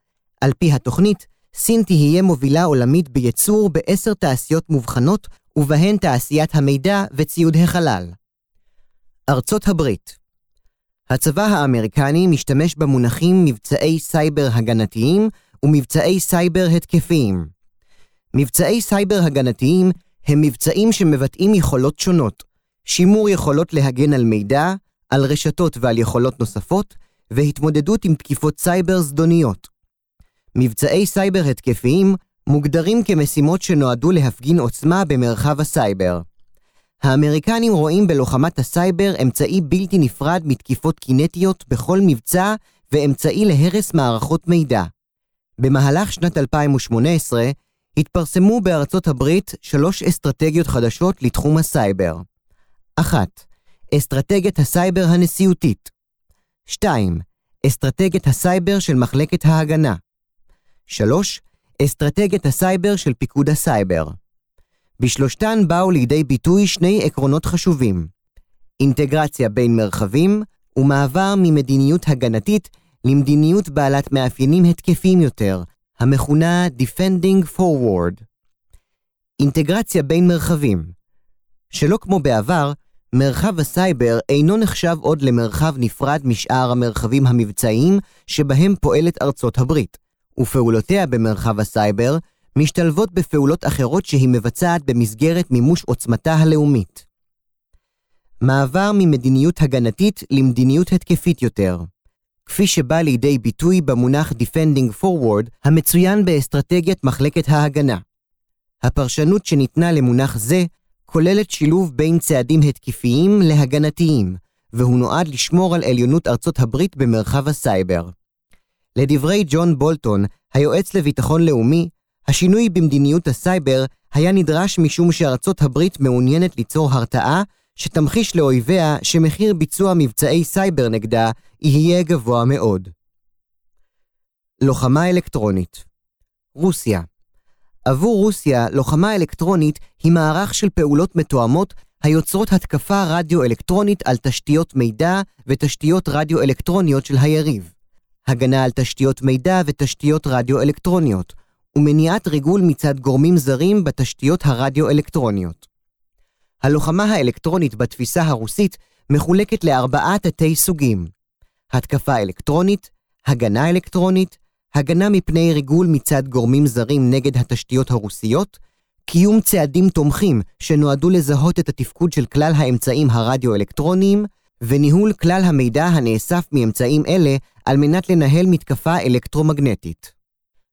על פי התוכנית, סין תהיה מובילה עולמית בייצור בעשר תעשיות מובחנות, ובהן תעשיית המידע וציוד החלל. ארצות הברית הצבא האמריקני משתמש במונחים מבצעי סייבר הגנתיים ומבצעי סייבר התקפיים. מבצעי סייבר הגנתיים הם מבצעים שמבטאים יכולות שונות, שימור יכולות להגן על מידע, על רשתות ועל יכולות נוספות, והתמודדות עם תקיפות סייבר זדוניות. מבצעי סייבר התקפיים מוגדרים כמשימות שנועדו להפגין עוצמה במרחב הסייבר. האמריקנים רואים בלוחמת הסייבר אמצעי בלתי נפרד מתקיפות קינטיות בכל מבצע ואמצעי להרס מערכות מידע. במהלך שנת 2018 התפרסמו בארצות הברית שלוש אסטרטגיות חדשות לתחום הסייבר. אחת, אסטרטגיית הסייבר הנשיאותית. 2. אסטרטגיית הסייבר של מחלקת ההגנה. 3. אסטרטגיית הסייבר של פיקוד הסייבר. בשלושתן באו לידי ביטוי שני עקרונות חשובים אינטגרציה בין מרחבים ומעבר ממדיניות הגנתית למדיניות בעלת מאפיינים התקפיים יותר, המכונה Defending Forward. אינטגרציה בין מרחבים שלא כמו בעבר, מרחב הסייבר אינו נחשב עוד למרחב נפרד משאר המרחבים המבצעיים שבהם פועלת ארצות הברית, ופעולותיה במרחב הסייבר משתלבות בפעולות אחרות שהיא מבצעת במסגרת מימוש עוצמתה הלאומית. מעבר ממדיניות הגנתית למדיניות התקפית יותר, כפי שבא לידי ביטוי במונח Defending Forward המצוין באסטרטגיית מחלקת ההגנה. הפרשנות שניתנה למונח זה כוללת שילוב בין צעדים התקפיים להגנתיים, והוא נועד לשמור על עליונות ארצות הברית במרחב הסייבר. לדברי ג'ון בולטון, היועץ לביטחון לאומי, השינוי במדיניות הסייבר היה נדרש משום שארצות הברית מעוניינת ליצור הרתעה שתמחיש לאויביה שמחיר ביצוע מבצעי סייבר נגדה יהיה גבוה מאוד. לוחמה אלקטרונית רוסיה עבור רוסיה, לוחמה אלקטרונית היא מערך של פעולות מתואמות היוצרות התקפה רדיו-אלקטרונית על תשתיות מידע ותשתיות רדיו-אלקטרוניות של היריב. הגנה על תשתיות מידע ותשתיות רדיו-אלקטרוניות, ומניעת ריגול מצד גורמים זרים בתשתיות הרדיו-אלקטרוניות. הלוחמה האלקטרונית בתפיסה הרוסית מחולקת לארבעה תתי סוגים התקפה אלקטרונית, הגנה אלקטרונית, הגנה מפני ריגול מצד גורמים זרים נגד התשתיות הרוסיות, קיום צעדים תומכים שנועדו לזהות את התפקוד של כלל האמצעים הרדיו-אלקטרוניים, וניהול כלל המידע הנאסף מאמצעים אלה על מנת לנהל מתקפה אלקטרומגנטית.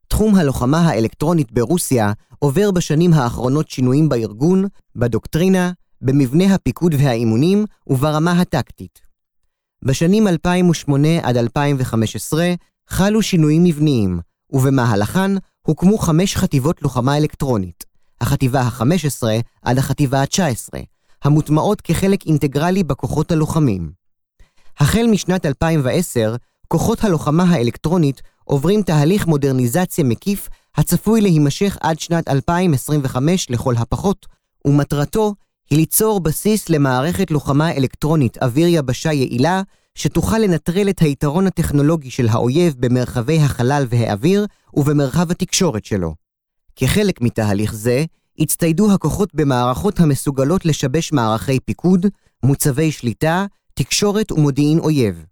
תחום הלוחמה האלקטרונית ברוסיה עובר בשנים האחרונות שינויים בארגון, בדוקטרינה, במבנה הפיקוד והאימונים וברמה הטקטית. בשנים 2008 עד 2015 חלו שינויים מבניים, ובמהלכן הוקמו חמש חטיבות לוחמה אלקטרונית, החטיבה ה-15 עד החטיבה ה-19, המוטמעות כחלק אינטגרלי בכוחות הלוחמים. החל משנת 2010, כוחות הלוחמה האלקטרונית עוברים תהליך מודרניזציה מקיף הצפוי להימשך עד שנת 2025 לכל הפחות, ומטרתו היא ליצור בסיס למערכת לוחמה אלקטרונית אוויר-יבשה יעילה, שתוכל לנטרל את היתרון הטכנולוגי של האויב במרחבי החלל והאוויר ובמרחב התקשורת שלו. כחלק מתהליך זה, הצטיידו הכוחות במערכות המסוגלות לשבש מערכי פיקוד, מוצבי שליטה, תקשורת ומודיעין אויב.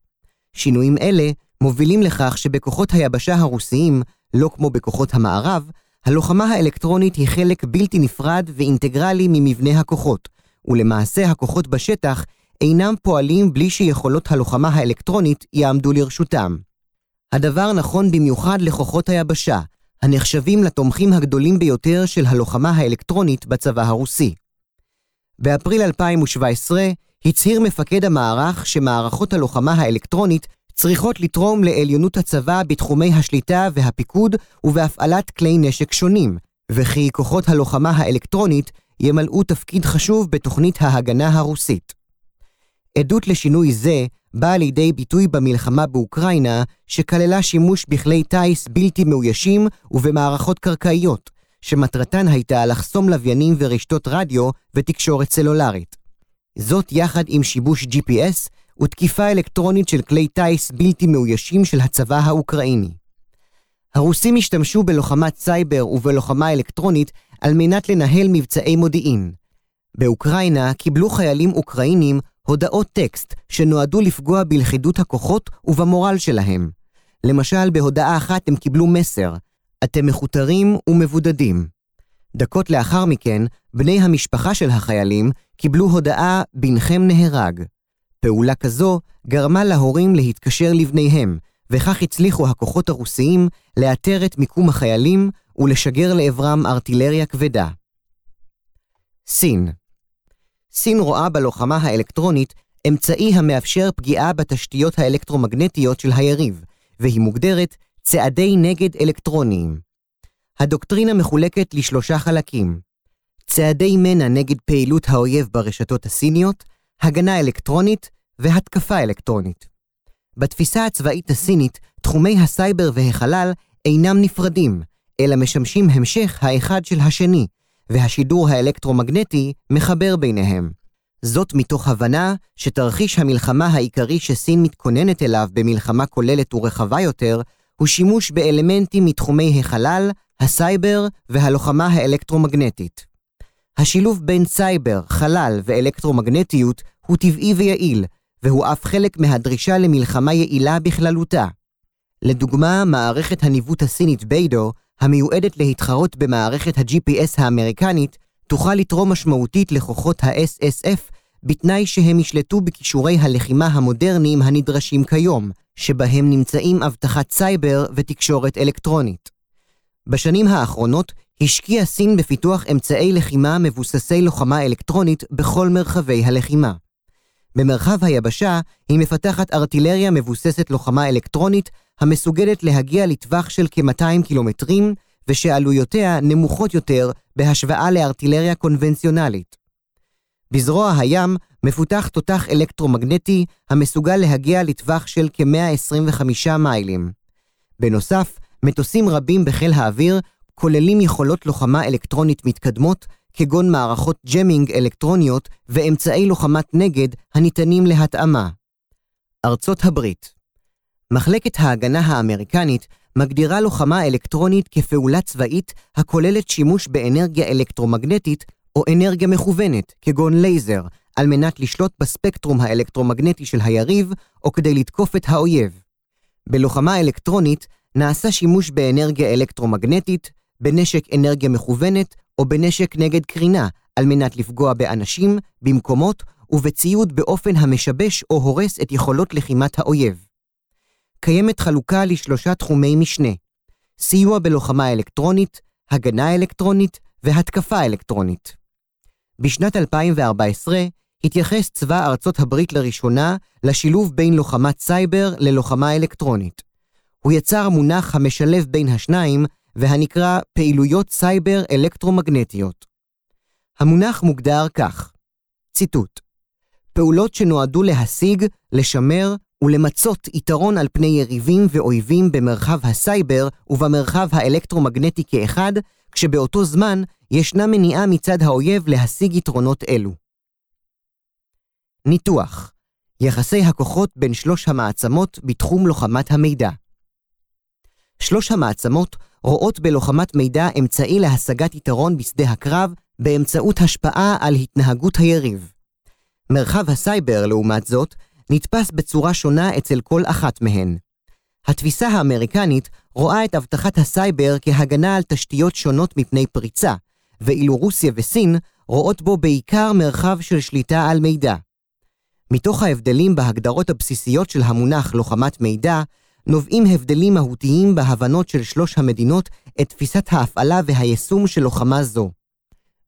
שינויים אלה מובילים לכך שבכוחות היבשה הרוסיים, לא כמו בכוחות המערב, הלוחמה האלקטרונית היא חלק בלתי נפרד ואינטגרלי ממבנה הכוחות, ולמעשה הכוחות בשטח אינם פועלים בלי שיכולות הלוחמה האלקטרונית יעמדו לרשותם. הדבר נכון במיוחד לכוחות היבשה, הנחשבים לתומכים הגדולים ביותר של הלוחמה האלקטרונית בצבא הרוסי. באפריל 2017 הצהיר מפקד המערך שמערכות הלוחמה האלקטרונית צריכות לתרום לעליונות הצבא בתחומי השליטה והפיקוד ובהפעלת כלי נשק שונים, וכי כוחות הלוחמה האלקטרונית ימלאו תפקיד חשוב בתוכנית ההגנה הרוסית. עדות לשינוי זה באה לידי ביטוי במלחמה באוקראינה, שכללה שימוש בכלי טיס בלתי מאוישים ובמערכות קרקעיות, שמטרתן הייתה לחסום לוויינים ורשתות רדיו ותקשורת סלולרית. זאת יחד עם שיבוש GPS ותקיפה אלקטרונית של כלי טיס בלתי מאוישים של הצבא האוקראיני. הרוסים השתמשו בלוחמת סייבר ובלוחמה אלקטרונית על מנת לנהל מבצעי מודיעין. באוקראינה קיבלו חיילים אוקראינים הודעות טקסט שנועדו לפגוע בלכידות הכוחות ובמורל שלהם. למשל, בהודעה אחת הם קיבלו מסר, אתם מכותרים ומבודדים. דקות לאחר מכן, בני המשפחה של החיילים קיבלו הודעה בנכם נהרג. פעולה כזו גרמה להורים להתקשר לבניהם, וכך הצליחו הכוחות הרוסיים לאתר את מיקום החיילים ולשגר לעברם ארטילריה כבדה. סין סין רואה בלוחמה האלקטרונית אמצעי המאפשר פגיעה בתשתיות האלקטרומגנטיות של היריב, והיא מוגדרת צעדי נגד אלקטרוניים. הדוקטרינה מחולקת לשלושה חלקים צעדי מנע נגד פעילות האויב ברשתות הסיניות, הגנה אלקטרונית והתקפה אלקטרונית. בתפיסה הצבאית הסינית, תחומי הסייבר והחלל אינם נפרדים, אלא משמשים המשך האחד של השני, והשידור האלקטרומגנטי מחבר ביניהם. זאת מתוך הבנה שתרחיש המלחמה העיקרי שסין מתכוננת אליו במלחמה כוללת ורחבה יותר, הוא שימוש באלמנטים מתחומי החלל, הסייבר והלוחמה האלקטרומגנטית. השילוב בין סייבר, חלל ואלקטרומגנטיות הוא טבעי ויעיל, והוא אף חלק מהדרישה למלחמה יעילה בכללותה. לדוגמה, מערכת הניווט הסינית ביידו, המיועדת להתחרות במערכת ה-GPS האמריקנית, תוכל לתרום משמעותית לכוחות ה-SSF בתנאי שהם ישלטו בכישורי הלחימה המודרניים הנדרשים כיום, שבהם נמצאים אבטחת סייבר ותקשורת אלקטרונית. בשנים האחרונות השקיעה סין בפיתוח אמצעי לחימה מבוססי לוחמה אלקטרונית בכל מרחבי הלחימה. במרחב היבשה היא מפתחת ארטילריה מבוססת לוחמה אלקטרונית המסוגלת להגיע לטווח של כ-200 קילומטרים ושעלויותיה נמוכות יותר בהשוואה לארטילריה קונבנציונלית. בזרוע הים מפותח תותח אלקטרומגנטי המסוגל להגיע לטווח של כ-125 מיילים. בנוסף, מטוסים רבים בחיל האוויר כוללים יכולות לוחמה אלקטרונית מתקדמות, כגון מערכות ג'מינג אלקטרוניות ואמצעי לוחמת נגד הניתנים להתאמה. ארצות הברית מחלקת ההגנה האמריקנית מגדירה לוחמה אלקטרונית כפעולה צבאית הכוללת שימוש באנרגיה אלקטרומגנטית או אנרגיה מכוונת, כגון לייזר, על מנת לשלוט בספקטרום האלקטרומגנטי של היריב, או כדי לתקוף את האויב. בלוחמה אלקטרונית נעשה שימוש באנרגיה אלקטרומגנטית, בנשק אנרגיה מכוונת או בנשק נגד קרינה, על מנת לפגוע באנשים, במקומות ובציוד באופן המשבש או הורס את יכולות לחימת האויב. קיימת חלוקה לשלושה תחומי משנה סיוע בלוחמה אלקטרונית, הגנה אלקטרונית והתקפה אלקטרונית. בשנת 2014 התייחס צבא ארצות הברית לראשונה לשילוב בין לוחמת סייבר ללוחמה אלקטרונית. הוא יצר מונח המשלב בין השניים והנקרא פעילויות סייבר אלקטרומגנטיות. המונח מוגדר כך, ציטוט: פעולות שנועדו להשיג, לשמר ולמצות יתרון על פני יריבים ואויבים במרחב הסייבר ובמרחב האלקטרומגנטי כאחד, כשבאותו זמן ישנה מניעה מצד האויב להשיג יתרונות אלו. ניתוח יחסי הכוחות בין שלוש המעצמות בתחום לוחמת המידע. שלוש המעצמות רואות בלוחמת מידע אמצעי להשגת יתרון בשדה הקרב באמצעות השפעה על התנהגות היריב. מרחב הסייבר, לעומת זאת, נתפס בצורה שונה אצל כל אחת מהן. התפיסה האמריקנית רואה את אבטחת הסייבר כהגנה על תשתיות שונות מפני פריצה, ואילו רוסיה וסין רואות בו בעיקר מרחב של שליטה על מידע. מתוך ההבדלים בהגדרות הבסיסיות של המונח לוחמת מידע, נובעים הבדלים מהותיים בהבנות של שלוש המדינות את תפיסת ההפעלה והיישום של לוחמה זו.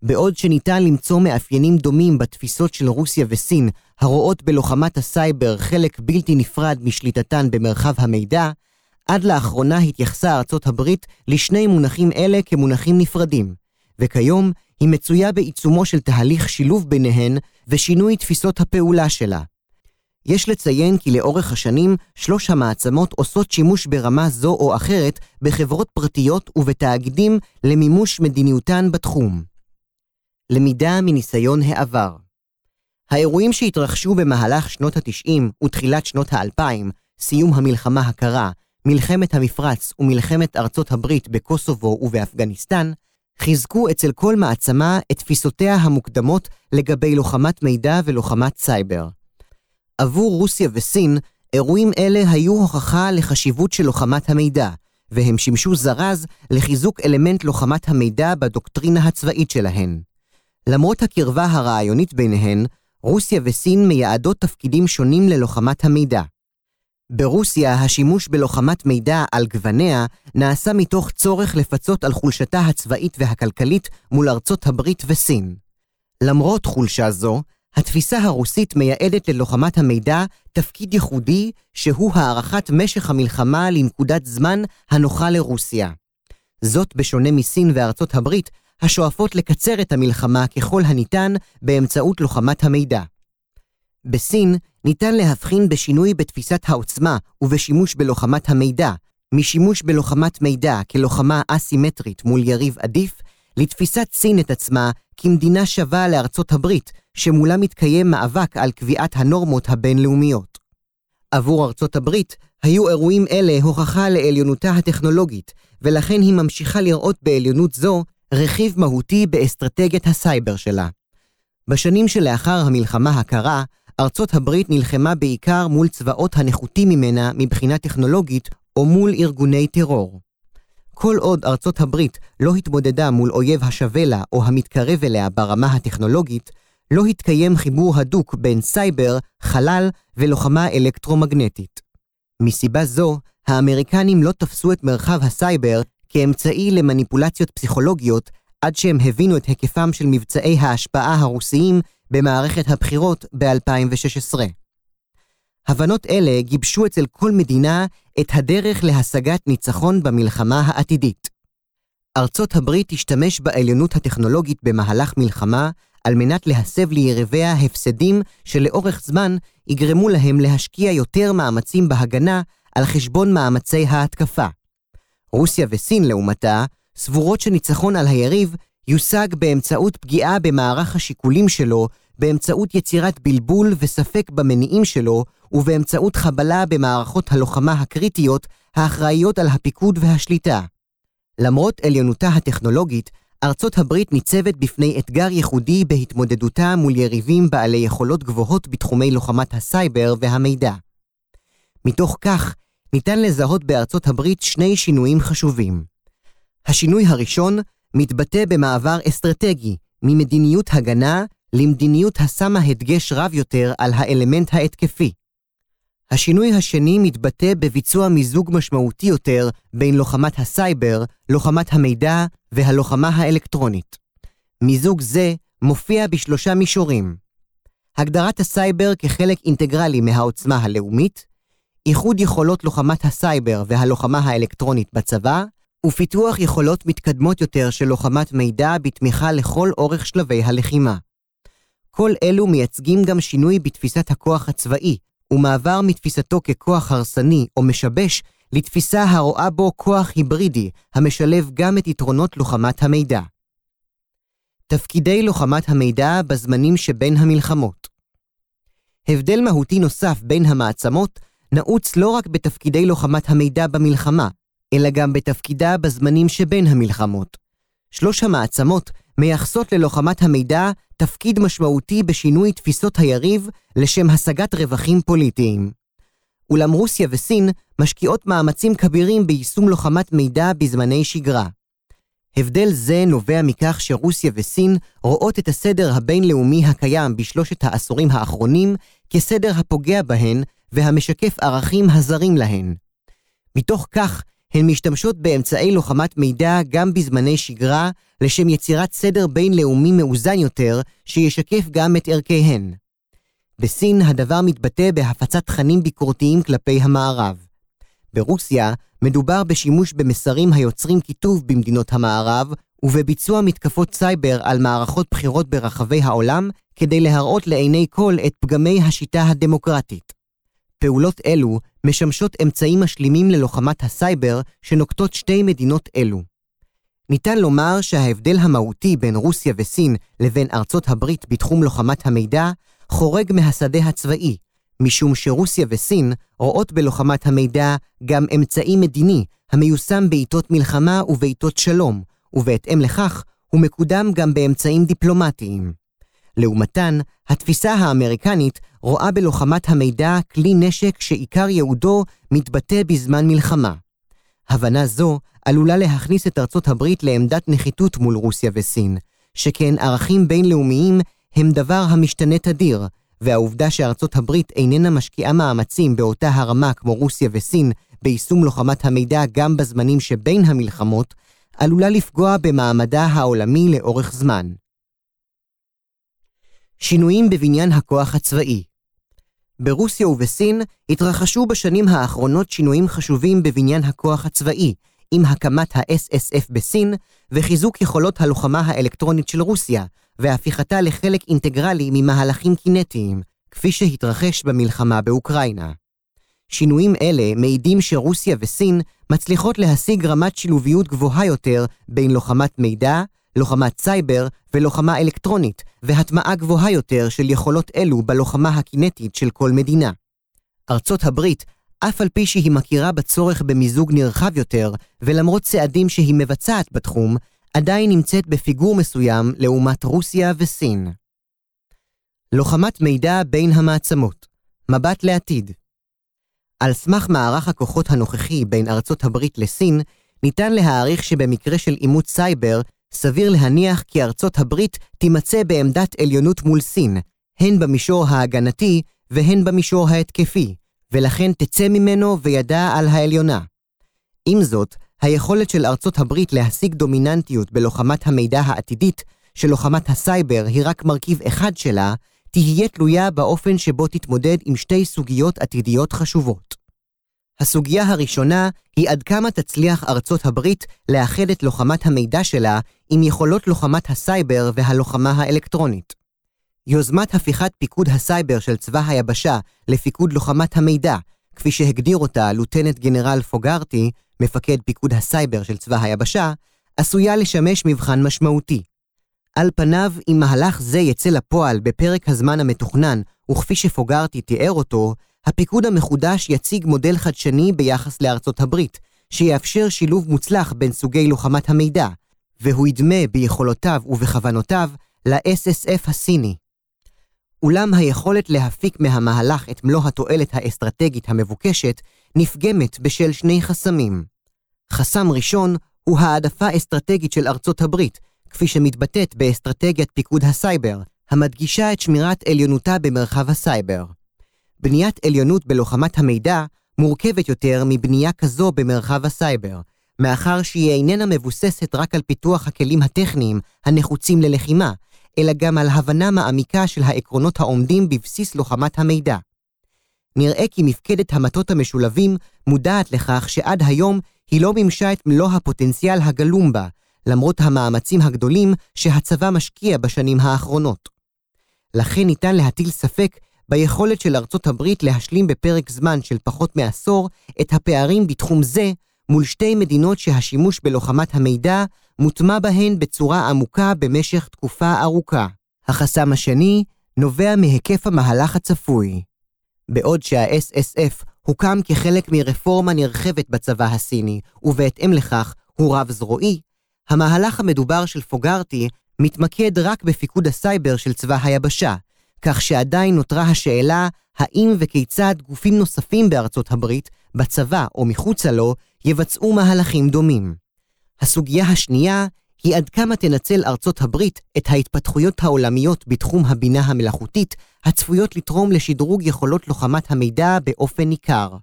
בעוד שניתן למצוא מאפיינים דומים בתפיסות של רוסיה וסין, הרואות בלוחמת הסייבר חלק בלתי נפרד משליטתן במרחב המידע, עד לאחרונה התייחסה ארצות הברית לשני מונחים אלה כמונחים נפרדים, וכיום היא מצויה בעיצומו של תהליך שילוב ביניהן ושינוי תפיסות הפעולה שלה. יש לציין כי לאורך השנים, שלוש המעצמות עושות שימוש ברמה זו או אחרת בחברות פרטיות ובתאגידים למימוש מדיניותן בתחום. למידה מניסיון העבר האירועים שהתרחשו במהלך שנות ה-90 ותחילת שנות ה-2000, סיום המלחמה הקרה, מלחמת המפרץ ומלחמת ארצות הברית בקוסובו ובאפגניסטן, חיזקו אצל כל מעצמה את תפיסותיה המוקדמות לגבי לוחמת מידע ולוחמת סייבר. עבור רוסיה וסין, אירועים אלה היו הוכחה לחשיבות של לוחמת המידע, והם שימשו זרז לחיזוק אלמנט לוחמת המידע בדוקטרינה הצבאית שלהן. למרות הקרבה הרעיונית ביניהן, רוסיה וסין מייעדות תפקידים שונים ללוחמת המידע. ברוסיה השימוש בלוחמת מידע על גווניה נעשה מתוך צורך לפצות על חולשתה הצבאית והכלכלית מול ארצות הברית וסין. למרות חולשה זו, התפיסה הרוסית מייעדת ללוחמת המידע תפקיד ייחודי שהוא הארכת משך המלחמה לנקודת זמן הנוחה לרוסיה. זאת בשונה מסין וארצות הברית, השואפות לקצר את המלחמה ככל הניתן באמצעות לוחמת המידע. בסין ניתן להבחין בשינוי בתפיסת העוצמה ובשימוש בלוחמת המידע, משימוש בלוחמת מידע כלוחמה אסימטרית מול יריב עדיף, לתפיסת סין את עצמה כמדינה שווה לארצות הברית, שמולה מתקיים מאבק על קביעת הנורמות הבינלאומיות. עבור ארצות הברית, היו אירועים אלה הוכחה לעליונותה הטכנולוגית, ולכן היא ממשיכה לראות בעליונות זו רכיב מהותי באסטרטגיית הסייבר שלה. בשנים שלאחר המלחמה הקרה, ארצות הברית נלחמה בעיקר מול צבאות הנחותים ממנה מבחינה טכנולוגית או מול ארגוני טרור. כל עוד ארצות הברית לא התמודדה מול אויב השווה לה או המתקרב אליה ברמה הטכנולוגית, לא התקיים חיבור הדוק בין סייבר, חלל ולוחמה אלקטרומגנטית. מסיבה זו, האמריקנים לא תפסו את מרחב הסייבר כאמצעי למניפולציות פסיכולוגיות עד שהם הבינו את היקפם של מבצעי ההשפעה הרוסיים במערכת הבחירות ב-2016. הבנות אלה גיבשו אצל כל מדינה את הדרך להשגת ניצחון במלחמה העתידית. ארצות הברית תשתמש בעליונות הטכנולוגית במהלך מלחמה על מנת להסב ליריביה הפסדים שלאורך זמן יגרמו להם להשקיע יותר מאמצים בהגנה על חשבון מאמצי ההתקפה. רוסיה וסין, לעומתה, סבורות שניצחון על היריב יושג באמצעות פגיעה במערך השיקולים שלו, באמצעות יצירת בלבול וספק במניעים שלו, ובאמצעות חבלה במערכות הלוחמה הקריטיות האחראיות על הפיקוד והשליטה. למרות עליונותה הטכנולוגית, ארצות הברית ניצבת בפני אתגר ייחודי בהתמודדותה מול יריבים בעלי יכולות גבוהות בתחומי לוחמת הסייבר והמידע. מתוך כך, ניתן לזהות בארצות הברית שני שינויים חשובים. השינוי הראשון מתבטא במעבר אסטרטגי ממדיניות הגנה למדיניות השמה דגש רב יותר על האלמנט ההתקפי. השינוי השני מתבטא בביצוע מיזוג משמעותי יותר בין לוחמת הסייבר, לוחמת המידע והלוחמה האלקטרונית. מיזוג זה מופיע בשלושה מישורים. הגדרת הסייבר כחלק אינטגרלי מהעוצמה הלאומית, איחוד יכולות לוחמת הסייבר והלוחמה האלקטרונית בצבא, ופיתוח יכולות מתקדמות יותר של לוחמת מידע בתמיכה לכל אורך שלבי הלחימה. כל אלו מייצגים גם שינוי בתפיסת הכוח הצבאי, ומעבר מתפיסתו ככוח הרסני או משבש לתפיסה הרואה בו כוח היברידי, המשלב גם את יתרונות לוחמת המידע. תפקידי לוחמת המידע בזמנים שבין המלחמות הבדל מהותי נוסף בין המעצמות נעוץ לא רק בתפקידי לוחמת המידע במלחמה, אלא גם בתפקידה בזמנים שבין המלחמות. שלוש המעצמות מייחסות ללוחמת המידע תפקיד משמעותי בשינוי תפיסות היריב לשם השגת רווחים פוליטיים. אולם רוסיה וסין משקיעות מאמצים כבירים ביישום לוחמת מידע בזמני שגרה. הבדל זה נובע מכך שרוסיה וסין רואות את הסדר הבינלאומי הקיים בשלושת העשורים האחרונים כסדר הפוגע בהן והמשקף ערכים הזרים להן. מתוך כך, הן משתמשות באמצעי לוחמת מידע גם בזמני שגרה, לשם יצירת סדר בינלאומי מאוזן יותר, שישקף גם את ערכיהן. בסין הדבר מתבטא בהפצת תכנים ביקורתיים כלפי המערב. ברוסיה מדובר בשימוש במסרים היוצרים קיטוב במדינות המערב, ובביצוע מתקפות סייבר על מערכות בחירות ברחבי העולם, כדי להראות לעיני כל את פגמי השיטה הדמוקרטית. פעולות אלו משמשות אמצעים משלימים ללוחמת הסייבר שנוקטות שתי מדינות אלו. ניתן לומר שההבדל המהותי בין רוסיה וסין לבין ארצות הברית בתחום לוחמת המידע חורג מהשדה הצבאי, משום שרוסיה וסין רואות בלוחמת המידע גם אמצעי מדיני המיושם בעיתות מלחמה ובעיתות שלום, ובהתאם לכך הוא מקודם גם באמצעים דיפלומטיים. לעומתן, התפיסה האמריקנית רואה בלוחמת המידע כלי נשק שעיקר ייעודו מתבטא בזמן מלחמה. הבנה זו עלולה להכניס את ארצות הברית לעמדת נחיתות מול רוסיה וסין, שכן ערכים בינלאומיים הם דבר המשתנה תדיר, והעובדה שארצות הברית איננה משקיעה מאמצים באותה הרמה כמו רוסיה וסין ביישום לוחמת המידע גם בזמנים שבין המלחמות, עלולה לפגוע במעמדה העולמי לאורך זמן. שינויים בבניין הכוח הצבאי ברוסיה ובסין התרחשו בשנים האחרונות שינויים חשובים בבניין הכוח הצבאי, עם הקמת ה-SSF בסין וחיזוק יכולות הלוחמה האלקטרונית של רוסיה, והפיכתה לחלק אינטגרלי ממהלכים קינטיים, כפי שהתרחש במלחמה באוקראינה. שינויים אלה מעידים שרוסיה וסין מצליחות להשיג רמת שילוביות גבוהה יותר בין לוחמת מידע, לוחמת סייבר ולוחמה אלקטרונית, והטמעה גבוהה יותר של יכולות אלו בלוחמה הקינטית של כל מדינה. ארצות הברית, אף על פי שהיא מכירה בצורך במיזוג נרחב יותר, ולמרות צעדים שהיא מבצעת בתחום, עדיין נמצאת בפיגור מסוים לעומת רוסיה וסין. לוחמת מידע בין המעצמות מבט לעתיד על סמך מערך הכוחות הנוכחי בין ארצות הברית לסין, ניתן להעריך שבמקרה של עימות סייבר, סביר להניח כי ארצות הברית תימצא בעמדת עליונות מול סין, הן במישור ההגנתי והן במישור ההתקפי, ולכן תצא ממנו וידע על העליונה. עם זאת, היכולת של ארצות הברית להשיג דומיננטיות בלוחמת המידע העתידית, שלוחמת הסייבר היא רק מרכיב אחד שלה, תהיה תלויה באופן שבו תתמודד עם שתי סוגיות עתידיות חשובות. הסוגיה הראשונה היא עד כמה תצליח ארצות הברית לאחד את לוחמת המידע שלה עם יכולות לוחמת הסייבר והלוחמה האלקטרונית. יוזמת הפיכת פיקוד הסייבר של צבא היבשה לפיקוד לוחמת המידע, כפי שהגדיר אותה לוטנט גנרל פוגרטי, מפקד פיקוד הסייבר של צבא היבשה, עשויה לשמש מבחן משמעותי. על פניו, אם מהלך זה יצא לפועל בפרק הזמן המתוכנן, וכפי שפוגרטי תיאר אותו, הפיקוד המחודש יציג מודל חדשני ביחס לארצות הברית, שיאפשר שילוב מוצלח בין סוגי לוחמת המידע, והוא ידמה ביכולותיו ובכוונותיו ל-SSF הסיני. אולם היכולת להפיק מהמהלך את מלוא התועלת האסטרטגית המבוקשת נפגמת בשל שני חסמים. חסם ראשון הוא העדפה אסטרטגית של ארצות הברית, כפי שמתבטאת באסטרטגיית פיקוד הסייבר, המדגישה את שמירת עליונותה במרחב הסייבר. בניית עליונות בלוחמת המידע מורכבת יותר מבנייה כזו במרחב הסייבר, מאחר שהיא איננה מבוססת רק על פיתוח הכלים הטכניים הנחוצים ללחימה, אלא גם על הבנה מעמיקה של העקרונות העומדים בבסיס לוחמת המידע. נראה כי מפקדת המטות המשולבים מודעת לכך שעד היום היא לא מימשה את מלוא הפוטנציאל הגלום בה, למרות המאמצים הגדולים שהצבא משקיע בשנים האחרונות. לכן ניתן להטיל ספק ביכולת של ארצות הברית להשלים בפרק זמן של פחות מעשור את הפערים בתחום זה מול שתי מדינות שהשימוש בלוחמת המידע מוטמע בהן בצורה עמוקה במשך תקופה ארוכה. החסם השני נובע מהיקף המהלך הצפוי. בעוד שה-SSF הוקם כחלק מרפורמה נרחבת בצבא הסיני, ובהתאם לכך הוא רב-זרועי, המהלך המדובר של פוגרטי מתמקד רק בפיקוד הסייבר של צבא היבשה, כך שעדיין נותרה השאלה האם וכיצד גופים נוספים בארצות הברית, בצבא או מחוצה לו, יבצעו מהלכים דומים. הסוגיה השנייה היא עד כמה תנצל ארצות הברית את ההתפתחויות העולמיות בתחום הבינה המלאכותית, הצפויות לתרום לשדרוג יכולות לוחמת המידע באופן ניכר.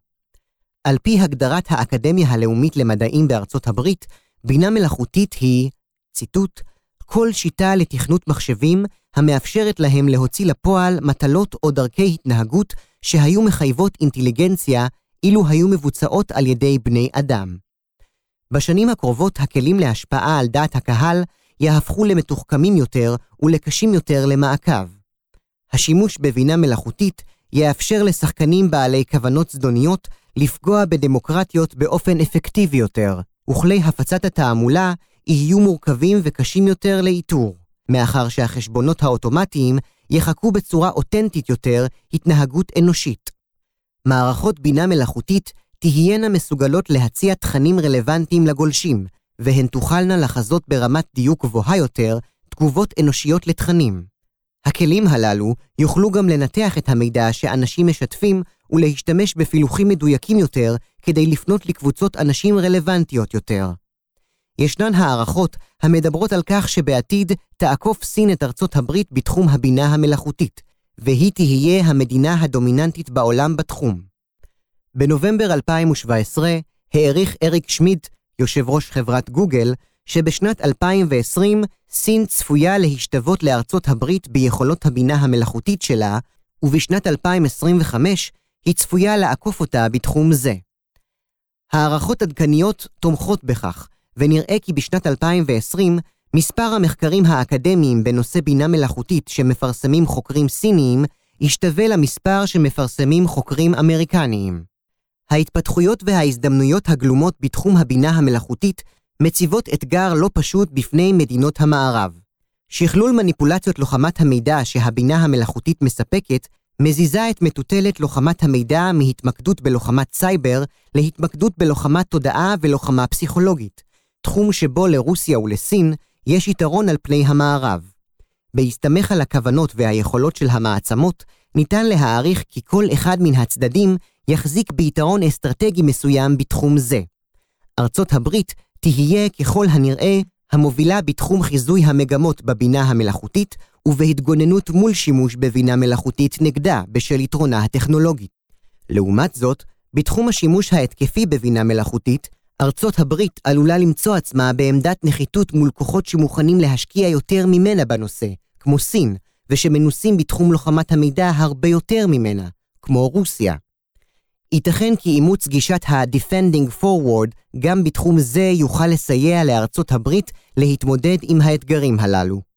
על פי הגדרת האקדמיה הלאומית למדעים בארצות הברית, בינה מלאכותית היא, ציטוט, כל שיטה לתכנות מחשבים המאפשרת להם להוציא לפועל מטלות או דרכי התנהגות שהיו מחייבות אינטליגנציה אילו היו מבוצעות על ידי בני אדם. בשנים הקרובות הכלים להשפעה על דעת הקהל יהפכו למתוחכמים יותר ולקשים יותר למעקב. השימוש בבינה מלאכותית יאפשר לשחקנים בעלי כוונות זדוניות לפגוע בדמוקרטיות באופן אפקטיבי יותר, וכלי הפצת התעמולה יהיו מורכבים וקשים יותר לאיתור, מאחר שהחשבונות האוטומטיים יחקו בצורה אותנטית יותר התנהגות אנושית. מערכות בינה מלאכותית תהיינה מסוגלות להציע תכנים רלוונטיים לגולשים, והן תוכלנה לחזות ברמת דיוק גבוהה יותר תגובות אנושיות לתכנים. הכלים הללו יוכלו גם לנתח את המידע שאנשים משתפים ולהשתמש בפילוחים מדויקים יותר כדי לפנות לקבוצות אנשים רלוונטיות יותר. ישנן הערכות המדברות על כך שבעתיד תעקוף סין את ארצות הברית בתחום הבינה המלאכותית, והיא תהיה המדינה הדומיננטית בעולם בתחום. בנובמבר 2017 העריך אריק שמידט, יושב ראש חברת גוגל, שבשנת 2020 סין צפויה להשתוות לארצות הברית ביכולות הבינה המלאכותית שלה, ובשנת 2025 היא צפויה לעקוף אותה בתחום זה. הערכות עדכניות תומכות בכך, ונראה כי בשנת 2020 מספר המחקרים האקדמיים בנושא בינה מלאכותית שמפרסמים חוקרים סיניים ישתווה למספר שמפרסמים חוקרים אמריקניים. ההתפתחויות וההזדמנויות הגלומות בתחום הבינה המלאכותית מציבות אתגר לא פשוט בפני מדינות המערב. שכלול מניפולציות לוחמת המידע שהבינה המלאכותית מספקת, מזיזה את מטוטלת לוחמת המידע מהתמקדות בלוחמת סייבר להתמקדות בלוחמת תודעה ולוחמה פסיכולוגית, תחום שבו לרוסיה ולסין יש יתרון על פני המערב. בהסתמך על הכוונות והיכולות של המעצמות, ניתן להעריך כי כל אחד מן הצדדים יחזיק ביתרון אסטרטגי מסוים בתחום זה. ארצות הברית תהיה ככל הנראה המובילה בתחום חיזוי המגמות בבינה המלאכותית ובהתגוננות מול שימוש בבינה מלאכותית נגדה בשל יתרונה הטכנולוגי. לעומת זאת, בתחום השימוש ההתקפי בבינה מלאכותית, ארצות הברית עלולה למצוא עצמה בעמדת נחיתות מול כוחות שמוכנים להשקיע יותר ממנה בנושא, כמו סין, ושמנוסים בתחום לוחמת המידע הרבה יותר ממנה, כמו רוסיה. ייתכן כי אימוץ גישת ה-Defending Forward גם בתחום זה יוכל לסייע לארצות הברית להתמודד עם האתגרים הללו.